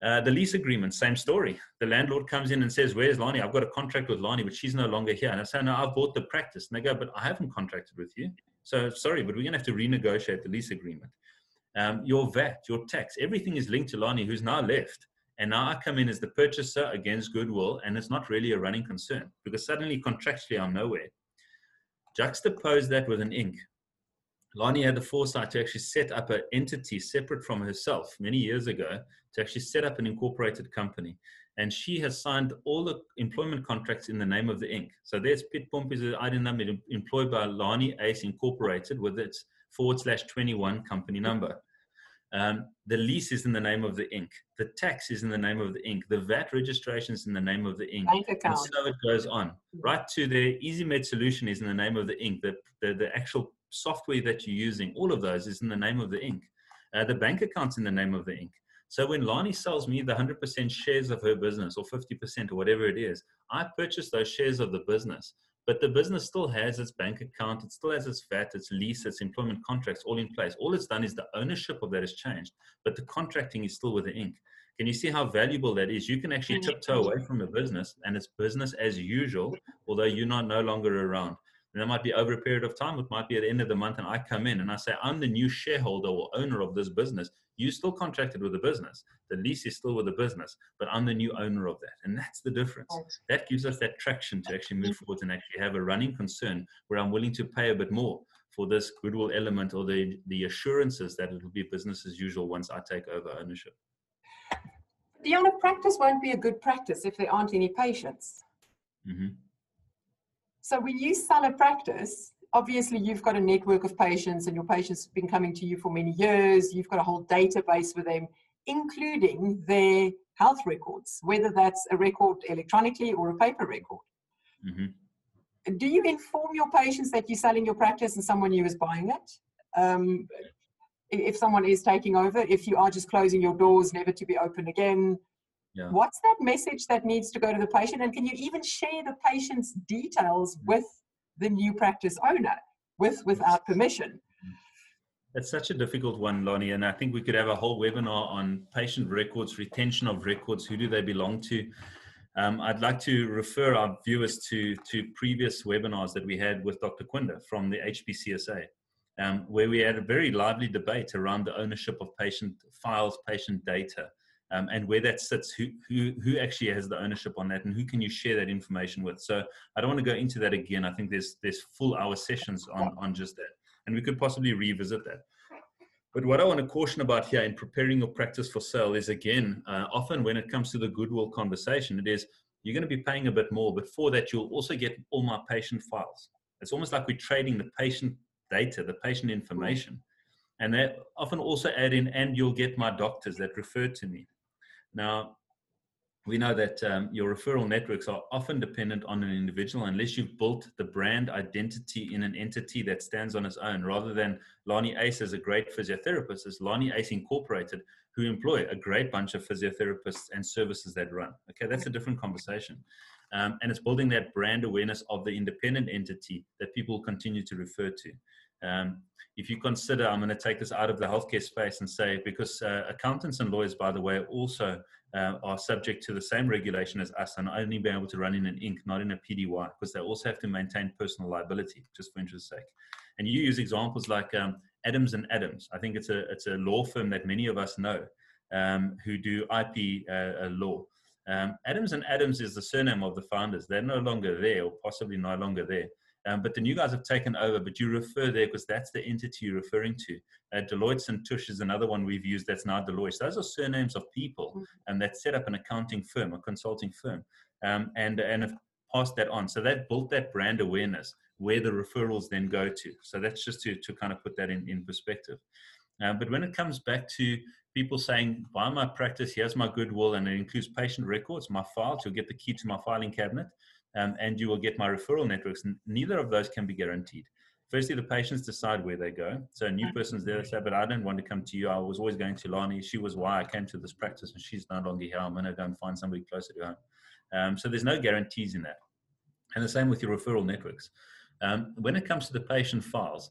Uh, the lease agreement, same story. The landlord comes in and says, Where's Lani? I've got a contract with Lani, but she's no longer here. And I say, No, I've bought the practice. And they go, But I haven't contracted with you. So sorry, but we're going to have to renegotiate the lease agreement. Um, your VAT, your tax, everything is linked to Lani, who's now left. And now I come in as the purchaser against goodwill, and it's not really a running concern because suddenly contractually I'm nowhere. Juxtapose that with an Inc. Lani had the foresight to actually set up an entity separate from herself many years ago to actually set up an incorporated company. And she has signed all the employment contracts in the name of the Inc. So there's Piet Pompies an ID number employed by Lani Ace Incorporated with its forward slash 21 company number. Um, the lease is in the name of the Inc. The tax is in the name of the Inc. The VAT registration is in the name of the Inc. Bank account. And so it goes on. Right to the EasyMed solution is in the name of the Inc. The, the, the actual software that you're using, all of those is in the name of the Inc. Uh, the bank account's in the name of the Inc. So when Lani sells me the 100% shares of her business or 50% or whatever it is, I purchase those shares of the business. But the business still has its bank account, it still has its VAT, its lease, its employment contracts all in place. All it's done is the ownership of that has changed, but the contracting is still with the Inc. Can you see how valuable that is? You can actually tiptoe away from the business and it's business as usual, although you're not no longer around. And that might be over a period of time. It might be at the end of the month, and I come in and I say, I'm the new shareholder or owner of this business. You still contracted with the business. The lease is still with the business, but I'm the new owner of that. And that's the difference. That gives us that traction to actually move forward and actually have a running concern where I'm willing to pay a bit more for this goodwill element or the, the assurances that it will be business as usual once I take over ownership. The owner practice won't be a good practice if there aren't any patients. Mm-hmm. So when you sell a practice, obviously you've got a network of patients and your patients have been coming to you for many years. You've got a whole database with them, including their health records, whether that's a record electronically or a paper record. Mm-hmm. Do you inform your patients that you're selling your practice and someone new is buying it? Um, if someone is taking over, if you are just closing your doors, never to be open again, yeah. What's that message that needs to go to the patient? And can you even share the patient's details mm. with the new practice owner with without permission? It's such a difficult one, Lani, and I think we could have a whole webinar on patient records, retention of records, who do they belong to. Um, I'd like to refer our viewers to, to previous webinars that we had with Dr. Quinda from the HPCSA, um, where we had a very lively debate around the ownership of patient files, patient data um, and where that sits, who, who, who actually has the ownership on that, and who can you share that information with. So I don't want to go into that again. I think there's there's full hour sessions on on just that, and we could possibly revisit that. But what I want to caution about here in preparing your practice for sale is again, uh, often when it comes to the goodwill conversation, it is you're going to be paying a bit more, but for that you'll also get all my patient files. It's almost like we're trading the patient data, the patient information. And they often also add in, and you'll get my doctors that refer to me. Now, we know that um, your referral networks are often dependent on an individual unless you've built the brand identity in an entity that stands on its own, rather than Lani Ace as a great physiotherapist, is Lani Ace Incorporated, who employ a great bunch of physiotherapists and services that run. Okay, that's a different conversation. Um, and it's building that brand awareness of the independent entity that people continue to refer to. Um, if you consider, I'm going to take this out of the healthcare space and say, because uh, accountants and lawyers, by the way, also uh, are subject to the same regulation as us and only be able to run in an Inc., not in a PTY, because they also have to maintain personal liability, just for interest sake. And you use examples like um, Adams and Adams. I think it's a it's a law firm that many of us know um, who do IP uh, uh, law. Um, Adams and Adams is the surname of the founders. They're no longer there, or possibly no longer there. Um, but the new guys have taken over, but you refer there because that's the entity you're referring to. Uh, Deloitte and Touche is another one we've used that's now Deloitte. Those are surnames of people and mm-hmm. um, that set up an accounting firm, a consulting firm, um, and, and have passed that on. So they've built that brand awareness where the referrals then go to. So that's just to, to kind of put that in, in perspective. Uh, but when it comes back to people saying, buy my practice, here's my goodwill, and it includes patient records, my files, you'll get the key to my filing cabinet um, and you will get my referral networks. Neither of those can be guaranteed. firstly, the patients decide where they go. So a new person's there, they say, but I don't want to come to you. I was always going to Lani. She was why I came to this practice and she's no longer here. I'm going to go and find somebody closer to home. Um, so there's no guarantees in that. And the same with your referral networks. Um, when it comes to the patient files,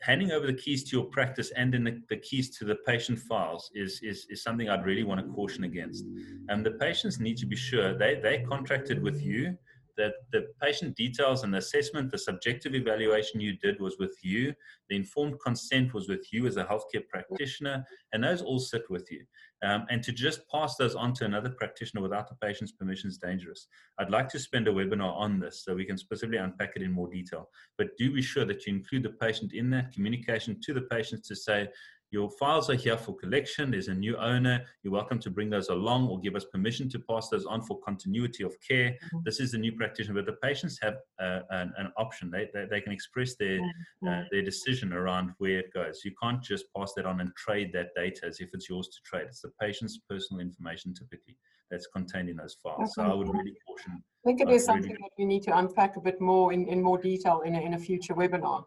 handing over the keys to your practice and then the, the, keys to the patient files is, is, is something I'd really want to caution against. And um, the patients need to be sure they, they contracted with you that the patient details and the assessment, the subjective evaluation you did was with you, the informed consent was with you as a healthcare practitioner, and those all sit with you. Um, and to just pass those on to another practitioner without the patient's permission is dangerous. I'd like to spend a webinar on this so we can specifically unpack it in more detail. But do be sure that you include the patient in that communication to the patient to say, your files are here for collection. There's a new owner. You're welcome to bring those along or give us permission to pass those on for continuity of care. Mm-hmm. This is the new practitioner, but the patients have uh, an, an, option. They, they, they, can express their, mm-hmm. uh, their decision around where it goes. You can't just pass that on and trade that data as if it's yours to trade. It's the patient's personal information typically that's contained in those files. Okay. So I would really caution. I think it is something really, that we need to unpack a bit more in, in more detail in a, in a future webinar.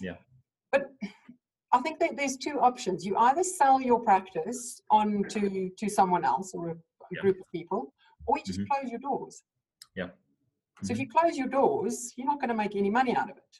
Yeah. But I think that there's two options. You either sell your practice on to, to someone else or a, yeah. group of people, or you just mm-hmm. close your doors. Yeah. Mm-hmm. So if mm-hmm. you close your doors, you're not going to make any money out of it.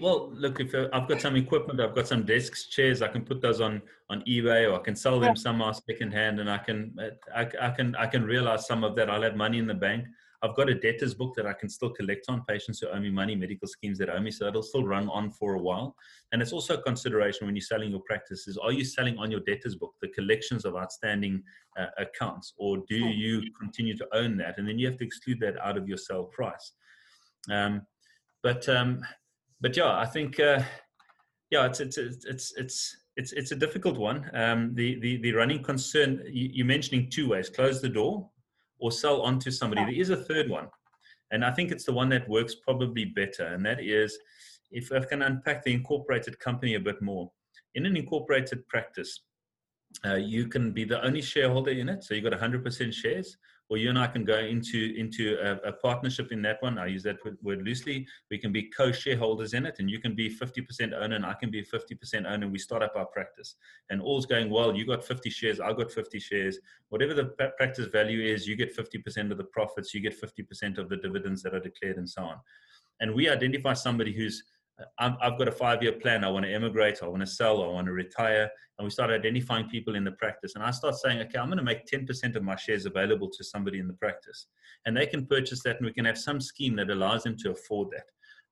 Well, look, if uh, I've got some equipment, I've got some desks, chairs, I can put those on on eBay, or I can sell them yeah. somehow secondhand, and I can uh, I, I can I can realize some of that. I'll have money in the bank. I've got a debtors book that I can still collect on patients who owe me money, medical schemes that owe me, so it'll still run on for a while. And it's also a consideration when you're selling your practices: are you selling on your debtors book the collections of outstanding uh, accounts, or do you continue to own that? And then you have to exclude that out of your sell price. Um, but um, but yeah, I think uh, yeah, it's it's it's it's it's it's a difficult one. Um, the the the running concern you, you're mentioning two ways: close the door or sell on to somebody. There is a third one, and I think it's the one that works probably better, and that is if I can unpack the incorporated company a bit more. In an incorporated practice, uh, you can be the only shareholder in it, so you've got 100% shares, or you and I can go into into a, a partnership in that one. I use that word loosely. We can be co-shareholders in it, and you can be 50% owner, and I can be 50% owner. We start up our practice, and all's going well. You got 50 shares, I got 50 shares. Whatever the practice value is, you get 50% of the profits, you get 50% of the dividends that are declared, and so on. And we identify somebody who's i have got a five year plan. I want to immigrate. I want to sell. I want to retire. And we start identifying people in the practice. And I start saying, okay, I'm going to make 10% of my shares available to somebody in the practice. And they can purchase that, and we can have some scheme that allows them to afford that.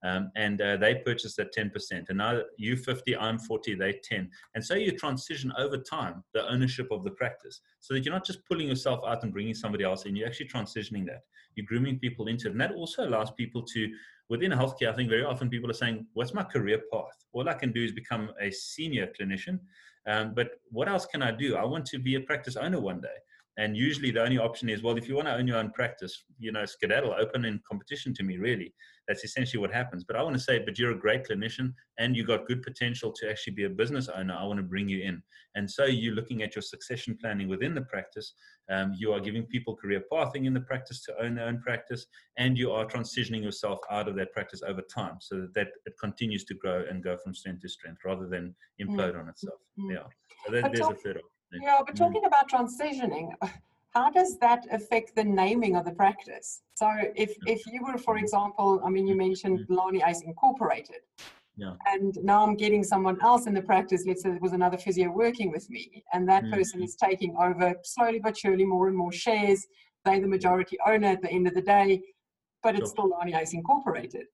Um, and uh, they purchase that 10%. And now you 50, I'm 40, they 10. And so you transition over time the ownership of the practice so that you're not just pulling yourself out and bringing somebody else in, you're actually transitioning that. You're grooming people into it. And that also allows people to within healthcare, I think very often people are saying, What's my career path? All I can do is become a senior clinician. Um, but what else can I do? I want to be a practice owner one day. And usually the only option is, well, if you want to own your own practice, you know, skedaddle, open in competition to me, really. That's essentially what happens. But I want to say, but you're a great clinician and you got good potential to actually be a business owner. I want to bring you in. And so you're looking at your succession planning within the practice. Um, you are giving people career pathing in the practice to own their own practice, and you are transitioning yourself out of that practice over time so that, that it continues to grow and go from strength to strength rather than implode mm-hmm. on itself. Mm-hmm. Yeah. So that, there's a third option. Yeah, but mm-hmm. talking about transitioning, how does that affect the naming of the practice? So if if you were, for example, I mean, you mentioned mm-hmm. Lani Ace Incorporated. Yeah. And now I'm getting someone else in the practice. Let's say it was another physio working with me, and that mm-hmm. person is taking over slowly but surely more and more shares. They're the majority owner at the end of the day, but it's still Lani Ace Incorporated.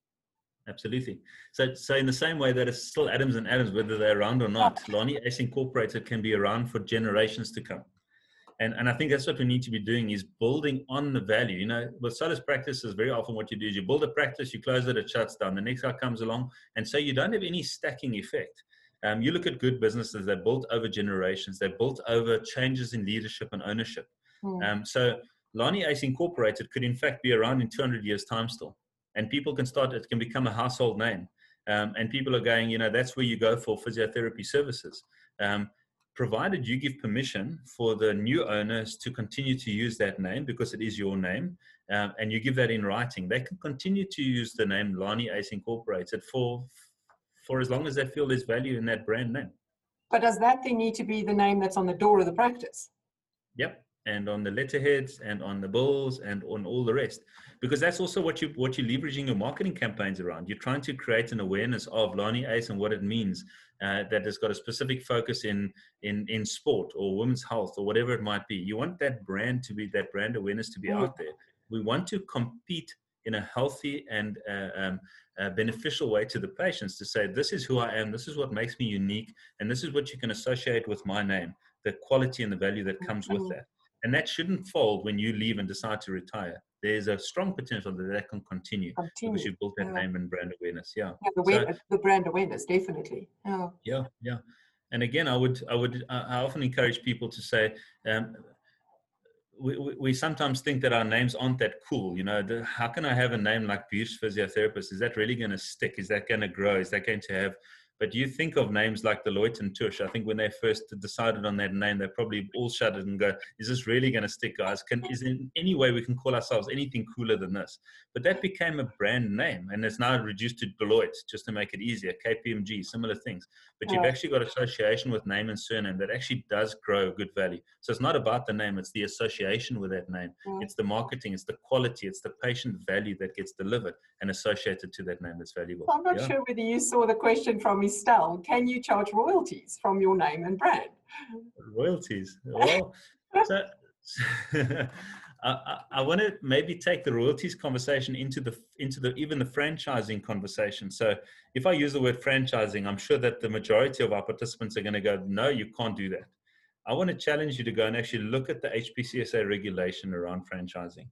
Absolutely. So, so in the same way that it's still Adams and Adams, whether they're around or not, Lani Ace Incorporated can be around for generations to come. And, and I think that's what we need to be doing is building on the value. You know, with Solus practices, very often what you do is you build a practice, you close it, it shuts down. The next guy comes along. And so you don't have any stacking effect. Um, you look at good businesses, they're built over generations, they're built over changes in leadership and ownership. Mm. Um, so Lani Ace Incorporated could in fact be around in 200 years' time still and people can start it can become a household name um, and people are going you know that's where you go for physiotherapy services um, provided you give permission for the new owners to continue to use that name because it is your name, um, and you give that in writing, they can continue to use the name Lani Ace Incorporated for for as long as they feel there's value in that brand name. But does that then need to be the name that's on the door of the practice? Yep, and on the letterheads and on the bills and on all the rest, because that's also what you what you're leveraging your marketing campaigns around. You're trying to create an awareness of Lani Ace and what it means. Uh, that has got a specific focus in in in sport or women's health or whatever it might be. You want that brand to be that brand awareness to be mm. out there. We want to compete in a healthy and uh, um, uh, beneficial way to the patients to say, this is who I am, this is what makes me unique, and this is what you can associate with my name, the quality and the value that comes with that. And that shouldn't fold when you leave and decide to retire. There's a strong potential that that can continue, continue. because you've built that yeah. name and brand awareness. Yeah, yeah the, so, the brand awareness, definitely. Yeah, yeah, yeah. And again, I would, I would, I often encourage people to say, um, we, we, sometimes think that our names aren't that cool. You know, the, how can I have a name like Beauty Physiotherapist? Is that really going to stick? Is that going to grow? Is that going to have but you think of names like Deloitte and Touche. I think when they first decided on that name, they probably all shuddered and go, "Is this really going to stick, guys? Can is in any way we can call ourselves anything cooler than this?" But that became a brand name, and it's now reduced to Deloitte just to make it easier. KPMG, similar things. But you've actually got association with name and surname that actually does grow good value. So it's not about the name; it's the association with that name. Mm. It's the marketing, it's the quality, it's the patient value that gets delivered and associated to that name that's valuable. I'm not yeah? sure whether you saw the question from Estelle, can you charge royalties from your name and brand? Royalties. Well, so, I, I, want to maybe take the royalties conversation into the into the even the franchising conversation. So if I use the word franchising, I'm sure that the majority of our participants are going to go, no, you can't do that. I want to challenge you to go and actually look at the HPCSA regulation around franchising.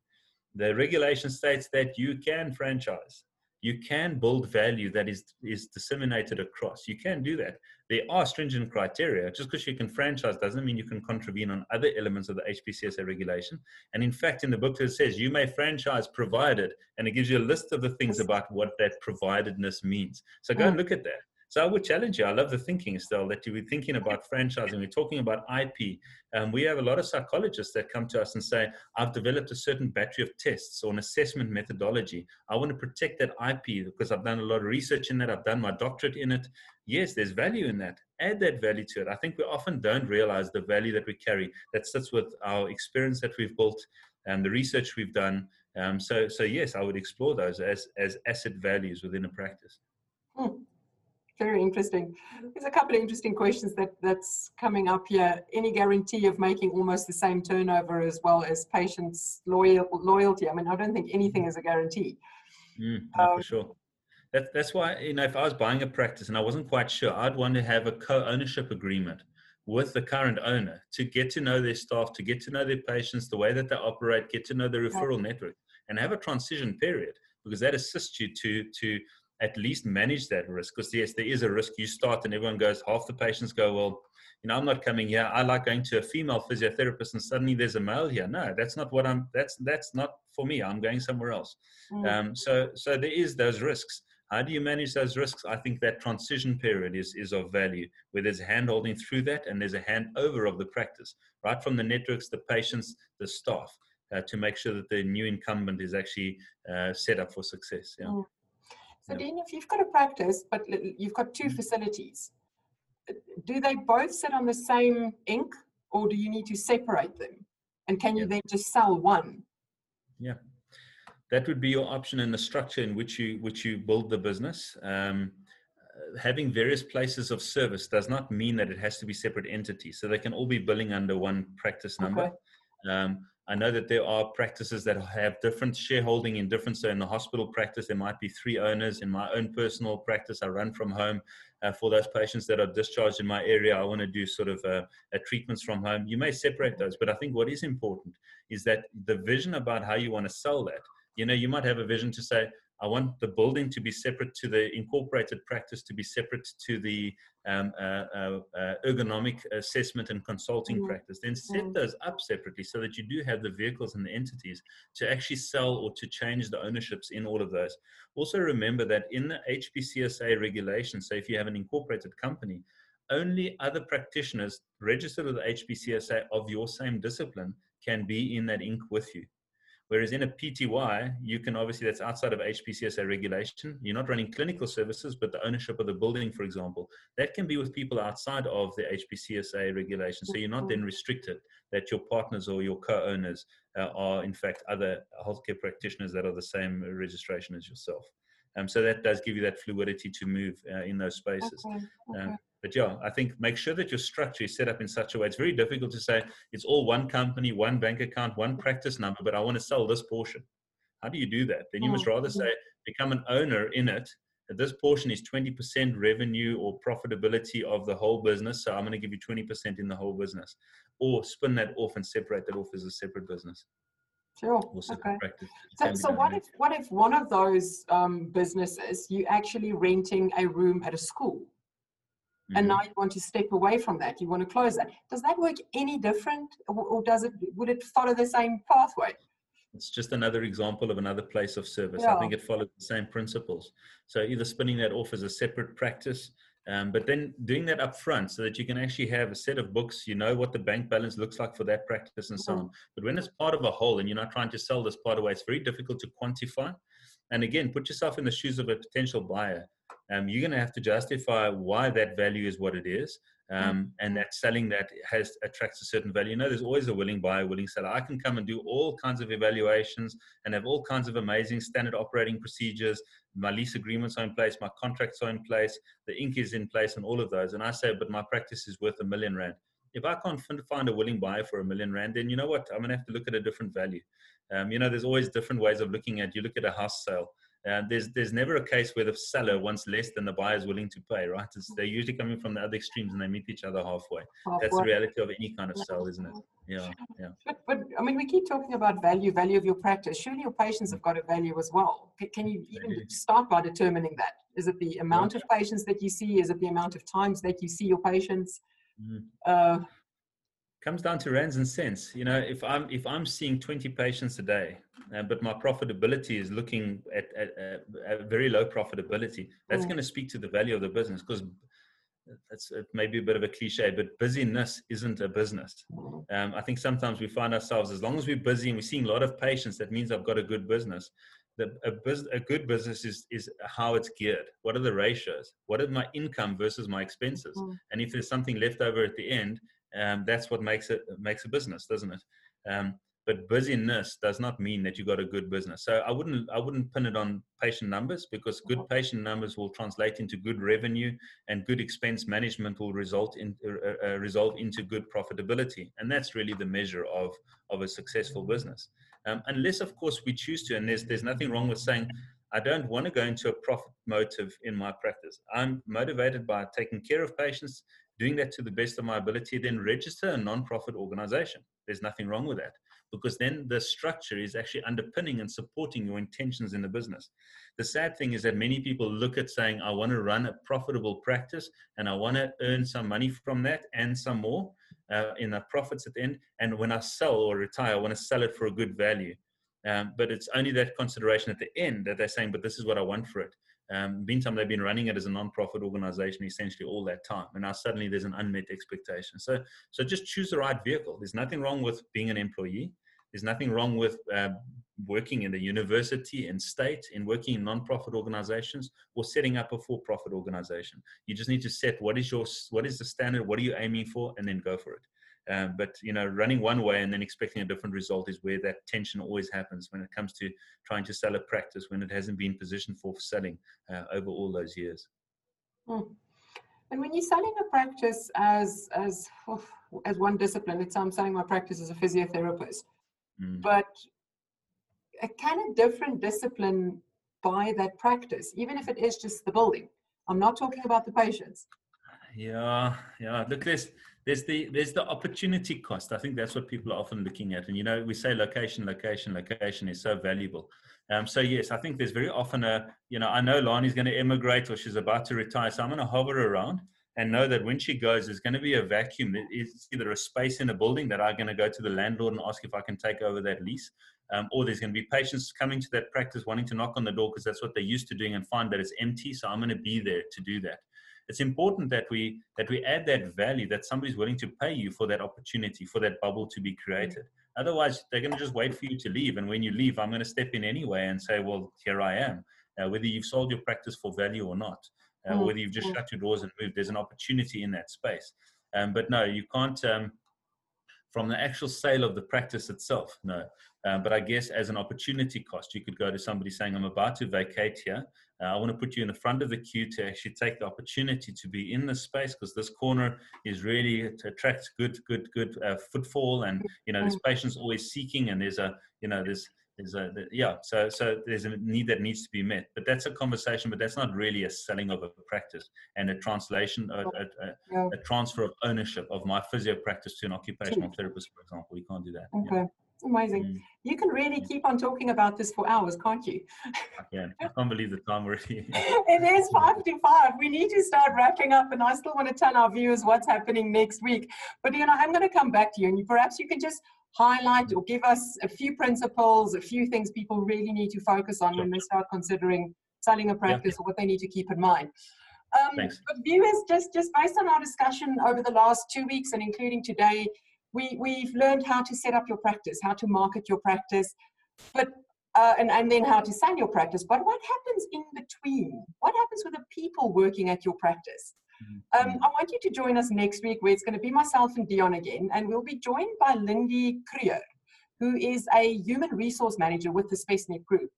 The regulation states that you can franchise you can build value that is is disseminated across. You can do that. There are stringent criteria. Just because you can franchise doesn't mean you can contravene on other elements of the HPCSA regulation. And in fact, in the booklet it says you may franchise provided, and it gives you a list of the things about what that providedness means. So go and look at that. So I would challenge you. I love the thinking still that you be thinking about franchising. We're talking about IP. Um, we have a lot of psychologists that come to us and say, I've developed a certain battery of tests or an assessment methodology. I want to protect that IP because I've done a lot of research in that. I've done my doctorate in it. Yes, there's value in that. Add that value to it. I think we often don't realize the value that we carry that sits with our experience that we've built and the research we've done. Um, so, so yes, I would explore those as, as asset values within a practice. Hmm very interesting. There's a couple of interesting questions that that's coming up here. Any guarantee of making almost the same turnover as well as patients' loyal, loyalty? I mean, I don't think anything is a guarantee. Mm, um, for sure. That, that's why, you know, if I was buying a practice and I wasn't quite sure, I'd want to have a co-ownership agreement with the current owner to get to know their staff, to get to know their patients, the way that they operate, get to know the referral network, and have a transition period because that assists you to to at least manage that risk. Because yes, there is a risk. You start and everyone goes, half the patients go, well, you know, I'm not coming here. I like going to a female physiotherapist, and suddenly there's a male here. No, that's not what I'm. That's that's not for me. I'm going somewhere else. Mm. Um, so so there is those risks. How do you manage those risks? I think that transition period is is of value, where there's a hand holding through that, and there's a handover of the practice, right from the networks, the patients, the staff, uh, to make sure that the new incumbent is actually uh, set up for success. Yeah. Mm. So, Dean, if you've got a practice, but you've got two mm-hmm. facilities, do they both sit on the same Inc or do you need to separate them? And can you yeah. then just sell one? Yeah, that would be your option in the structure in which you which you build the business. Um, having various places of service does not mean that it has to be separate entities. So they can all be billing under one practice number. Okay. Um, I know that there are practices that have different shareholding in different. So in the hospital practice, there might be three owners. In my own personal practice, I run from home. Uh, for those patients that are discharged in my area, I want to do sort of a, a treatments from home. You may separate those, but I think what is important is that the vision about how you want to sell that. You know, you might have a vision to say, I want the building to be separate to the incorporated practice, to be separate to the um, uh, uh, uh, ergonomic assessment and consulting mm-hmm. practice. Then set mm-hmm. those up separately so that you do have the vehicles and the entities to actually sell or to change the ownerships in all of those. Also, remember that in the HPCSA regulations, so if you have an incorporated company, only other practitioners registered with the HPCSA of your same discipline can be in that Inc with you. Whereas in a PTY, you can obviously, that's outside of HPCSA regulation. You're not running clinical services, but the ownership of the building, for example, that can be with people outside of the HPCSA regulation. So you're not then restricted that your partners or your co owners uh, are, in fact, other healthcare practitioners that are the same registration as yourself. Um, so that does give you that fluidity to move uh, in those spaces. Okay. Okay. Um, but yeah, I think make sure that your structure is set up in such a way. It's very difficult to say it's all one company, one bank account, one practice number, but I want to sell this portion. How do you do that? Then you must rather say become an owner in it. That this portion is 20% revenue or profitability of the whole business. So I'm going to give you 20% in the whole business. Or spin that off and separate that off as a separate business. Sure. Okay. So, so what if what if one of those um, businesses you actually renting a room at a school? Mm-hmm. and now you want to step away from that you want to close that does that work any different or, does it would it follow the same pathway it's just another example of another place of service yeah. i think it follows the same principles so either spinning that off as a separate practice um, but then doing that up front so that you can actually have a set of books, you know what the bank balance looks like for that practice and so mm-hmm. on. But when it's part of a whole and you're not trying to sell this part away, it's very difficult to quantify. And again, put yourself in the shoes of a potential buyer um, you're going to have to justify why that value is what it is. Um, and that selling that has attracts a certain value. You know, there's always a willing buyer, willing seller. I can come and do all kinds of evaluations and have all kinds of amazing standard operating procedures. My lease agreements are in place, my contracts are in place, the Inc is in place, and all of those. And I say, but my practice is worth a million rand. If I can't find a willing buyer for a million rand, then you know what? I'm going to have to look at a different value. Um, you know, there's always different ways of looking at. You look at a house sale uh, there's there's never a case where the seller wants less than the buyer is willing to pay, right? It's, they're usually coming from the other extremes and they meet each other halfway. halfway. That's the reality of any kind of sale, isn't it? Yeah, yeah. But, but I mean, we keep talking about value, value of your practice. Surely your patients have got a value as well. Can you even start by determining that? Is it the amount of patients that you see? Is it the amount of times that you see your patients? Mm. Uh, comes down to rands and cents. You know, if I'm if I'm seeing 20 patients a day, uh, but my profitability is looking at, at, at, at very low profitability, that's mm. going to speak to the value of the business because that's maybe a bit of a cliche, but busyness isn't a business. Um, I think sometimes we find ourselves as long as we're busy and we're seeing a lot of patients, that means I've got a good business. The, a, bus, a good business is, is how it's geared. What are the ratios? What is my income versus my expenses? Mm. And if there's something left over at the end, um, that's what makes it makes a business, doesn't it? Um, but busyness does not mean that you got a good business. So I wouldn't I wouldn't pin it on patient numbers because good uh-huh. patient numbers will translate into good revenue and good expense management will result in uh, uh, resolve into good profitability, and that's really the measure of of a successful business. Um, unless of course we choose to, and there's there's nothing wrong with saying. I don't want to go into a profit motive in my practice. I'm motivated by taking care of patients, doing that to the best of my ability, then register a non-profit organization. There's nothing wrong with that because then the structure is actually underpinning and supporting your intentions in the business. The sad thing is that many people look at saying, I want to run a profitable practice and I want to earn some money from that and some more uh, in the profits at the end. And when I sell or retire, I want to sell it for a good value. Um, but it's only that consideration at the end that they're saying, but this is what I want for it. Um, meantime, they've been running it as a non-profit organization essentially all that time, and now suddenly there's an unmet expectation. So, so just choose the right vehicle. There's nothing wrong with being an employee. There's nothing wrong with uh, working in the university and state, in working in non-profit organizations, or setting up a for-profit organization. You just need to set what is your what is the standard, what are you aiming for, and then go for it. Um, but you know, running one way and then expecting a different result is where that tension always happens when it comes to trying to sell a practice when it hasn't been positioned for selling uh, over all those years. Hmm. And when you're selling a practice as as oh, as one discipline, it's I'm selling my practice as a physiotherapist, mm. but can a different discipline buy that practice, even if it is just the building? I'm not talking about the patients. Yeah, yeah. Look, there's there's the there's the opportunity cost. I think that's what people are often looking at. And you know, we say location, location, location is so valuable. Um, so yes, I think there's very often a you know I know Lani's going to emigrate or she's about to retire, so I'm going to hover around and know that when she goes, there's going to be a vacuum. It's either a space in a building that I'm going to go to the landlord and ask if I can take over that lease, um, or there's going to be patients coming to that practice wanting to knock on the door because that's what they're used to doing and find that it's empty. So I'm going to be there to do that. It's important that we that we add that value that somebody's willing to pay you for that opportunity for that bubble to be created otherwise they're going to just wait for you to leave and when you leave i'm going to step in anyway and say well here i am uh, whether you've sold your practice for value or not uh, mm-hmm. whether you've just mm. shut your doors and moved there's an opportunity in that space um, but no you can't um, from the actual sale of the practice itself no um, but I guess as an opportunity cost, you could go to somebody saying, I'm about to vacate here. Uh, I want to put you in the front of the queue to actually take the opportunity to be in this space because this corner is really to attract good, good, good uh, footfall. And, you know, there's patients always seeking and there's a, you know, there's, there's a, yeah, so, so there's a need that needs to be met. But that's a conversation, but that's not really a selling of a practice and a translation, a, a, a, a transfer of ownership of my physio practice to an occupational therapist, for example. You can't do that. Okay. Amazing. Mm. You can really keep on talking about this for hours, can't you? I can. I can't believe the time already. it is five to five. We need to start wrapping up, and I still want to tell our viewers what's happening next week. But you know, I'm going to come back to you, and perhaps you can just highlight or give us a few principles, a few things people really need to focus on when they start considering selling a practice yeah. or what they need to keep in mind. Um, Thanks. But viewers, just just based on our discussion over the last two weeks and including today, we, we've learned how to set up your practice, how to market your practice, but uh, and, and then how to sell your practice. But what happens in between? What happens with the people working at your practice? Mm-hmm. Um, I want you to join us next week where it's going to be myself and Dion again, and we'll be joined by Lindy Krier, who is a human resource manager with the SpaceNet Group.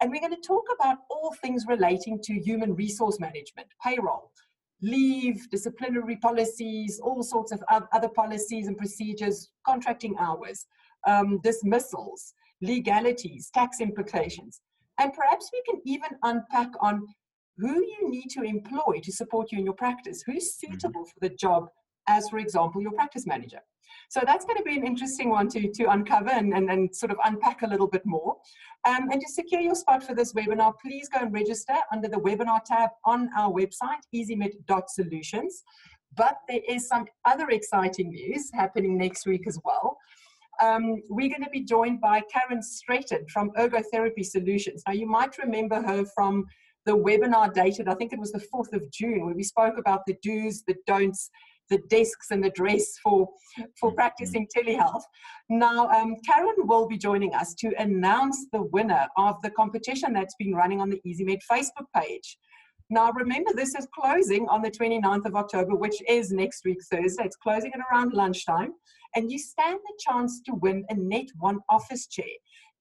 And we're going to talk about all things relating to human resource management, payroll, leave, disciplinary policies, all sorts of other policies and procedures, contracting hours, um, dismissals, legalities, tax implications. And perhaps we can even unpack on who you need to employ to support you in your practice, who's mm-hmm. suitable for the job as, for example, your practice manager. So that's going to be an interesting one to, to uncover and, and, and sort of unpack a little bit more. Um, and to secure your spot for this webinar, please go and register under the webinar tab on our website, easymed.solutions. But there is some other exciting news happening next week as well. Um, we're going to be joined by Karen Straighton from Ergotherapy Solutions. Now, you might remember her from the webinar dated, I think it was the 4th of June, where we spoke about the do's, the don'ts, the desks and the dress for, for mm-hmm. practicing telehealth. Now, um, Karen will be joining us to announce the winner of the competition that's been running on the EasyMed Facebook page. Now, remember, this is closing on the 29th of October, which is next week, Thursday. It's closing at around lunchtime. And you stand the chance to win a Net One office chair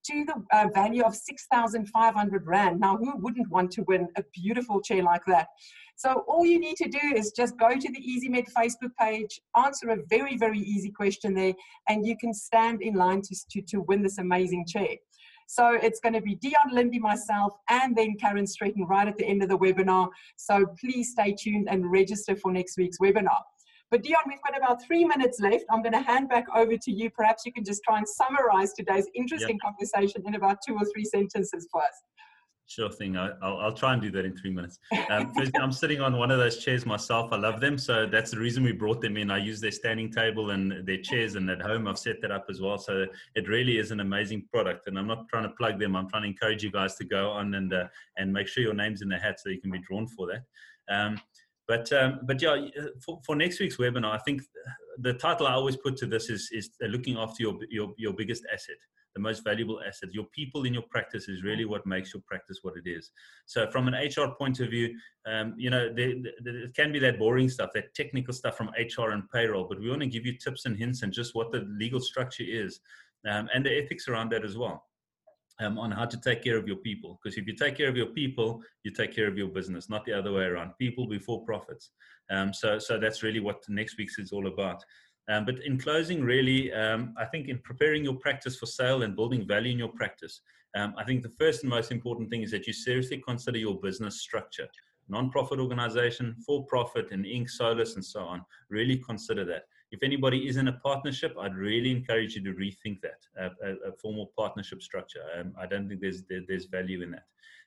to the uh, value of 6,500 Rand. Now, who wouldn't want to win a beautiful chair like that? So all you need to do is just go to the EasyMed Facebook page, answer a very, very easy question there, and you can stand in line to, to, to win this amazing chair. So it's going to be Dion Lindy, myself, and then Karen Straighton right at the end of the webinar. So please stay tuned and register for next week's webinar. But Dion, we've got about three minutes left. I'm going to hand back over to you. Perhaps you can just try and summarize today's interesting yep. conversation in about two or three sentences for us. Sure thing. I, will I'll try and do that in three minutes. Um, first, I'm sitting on one of those chairs myself. I love them. So that's the reason we brought them in. I use their standing table and their chairs, and at home I've set that up as well. So it really is an amazing product. And I'm not trying to plug them. I'm trying to encourage you guys to go on and uh, and make sure your name's in the hat so you can be drawn for that. Um, but um, but yeah, for, for next week's webinar, I think the title I always put to this is is looking after your your your biggest asset the most valuable asset. Your people in your practice is really what makes your practice what it is. So, from an HR point of view, um, you know, there, there, it can be that boring stuff, that technical stuff from HR and payroll, but we want to give you tips and hints and just what the legal structure is um, and the ethics around that as well. Um, on how to take care of your people. Because if you take care of your people, you take care of your business, not the other way around. People before profits. Um, so, so that's really what next week's is all about. Um, but in closing, really, um, I think in preparing your practice for sale and building value in your practice, um, I think the first and most important thing is that you seriously consider your business structure. Non-profit organization, for-profit, and Inc., Solus, and so on. Really consider that. If anybody is in a partnership, I'd really encourage you to rethink that, uh, a, a, formal partnership structure. Um, I don't think there's there, there's value in that.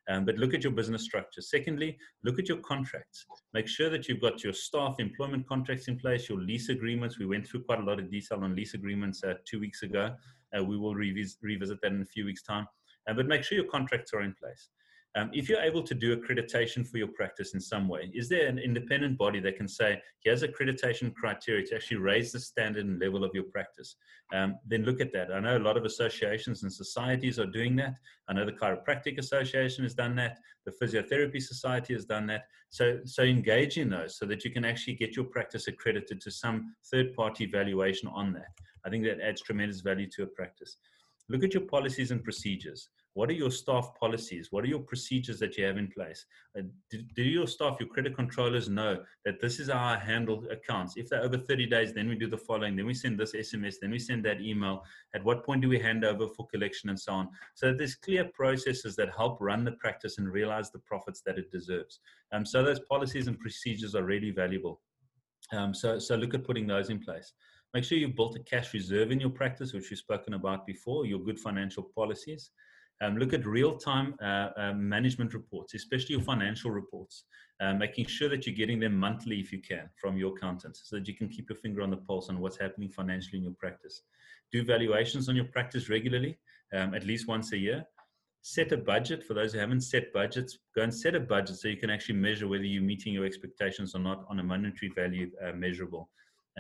Um, but look at your business structure. Secondly, look at your contracts. Make sure that you've got your staff employment contracts in place, your lease agreements. We went through quite a lot of detail on lease agreements uh, two weeks ago. Uh, we will revis- revisit that in a few weeks' time. Uh, but make sure your contracts are in place. Um, if you're able to do accreditation for your practice in some way, is there an independent body that can say, here's accreditation criteria to actually raise the standard and level of your practice? Um, then look at that. I know a lot of associations and societies are doing that. I know the Chiropractic Association has done that. The Physiotherapy Society has done that. So, so engage in those so that you can actually get your practice accredited to some third party valuation on that. I think that adds tremendous value to a practice. Look at your policies and procedures. What are your staff policies? What are your procedures that you have in place? Uh, do, do, your staff, your credit controllers know that this is how I handle accounts? If they're over 30 days, then we do the following. Then we send this SMS. Then we send that email. At what point do we hand over for collection and so on? So there's clear processes that help run the practice and realize the profits that it deserves. Um, so those policies and procedures are really valuable. Um, so, so look at putting those in place. Make sure you've built a cash reserve in your practice, which we've spoken about before, your good financial policies. Um, look at real-time uh, uh, management reports, especially your financial reports, uh, making sure that you're getting them monthly if you can from your accountant so that you can keep your finger on the pulse on what's happening financially in your practice. Do valuations on your practice regularly, um, at least once a year. Set a budget. For those who haven't set budgets, go and set a budget so you can actually measure whether you're meeting your expectations or not on a monetary value uh, measurable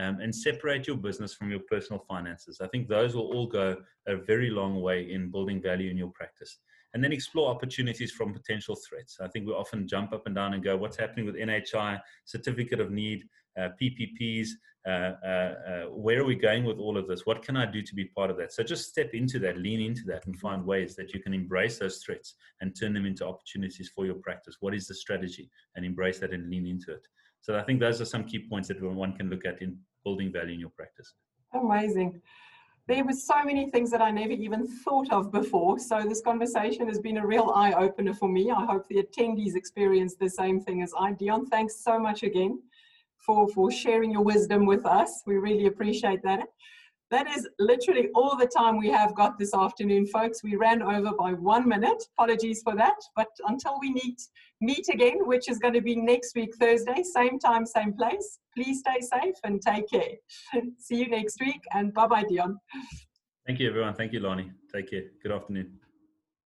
um, and separate your business from your personal finances. I think those will all go a very long way in building value in your practice. And then explore opportunities from potential threats. I think we often jump up and down and go, what's happening with NHI, certificate of need, uh, PPPs, uh, uh, uh, where are we going with all of this? What can I do to be part of that? So just step into that, lean into that, and find ways that you can embrace those threats and turn them into opportunities for your practice. What is the strategy? And embrace that and lean into it. So I think those are some key points that one can look at in building value in your practice. Amazing. There were so many things that I never even thought of before. So this conversation has been a real eye opener for me. I hope the attendees experience the same thing as I. Dion, thanks so much again for, for sharing your wisdom with us. We really appreciate that. That is literally all the time we have got this afternoon, folks. We ran over by one minute. Apologies for that. But until we meet, meet again, which is going to be next week, Thursday, same time, same place, please stay safe and take care. See you next week. And bye bye, Dion. Thank you, everyone. Thank you, Lani. Take care. Good afternoon.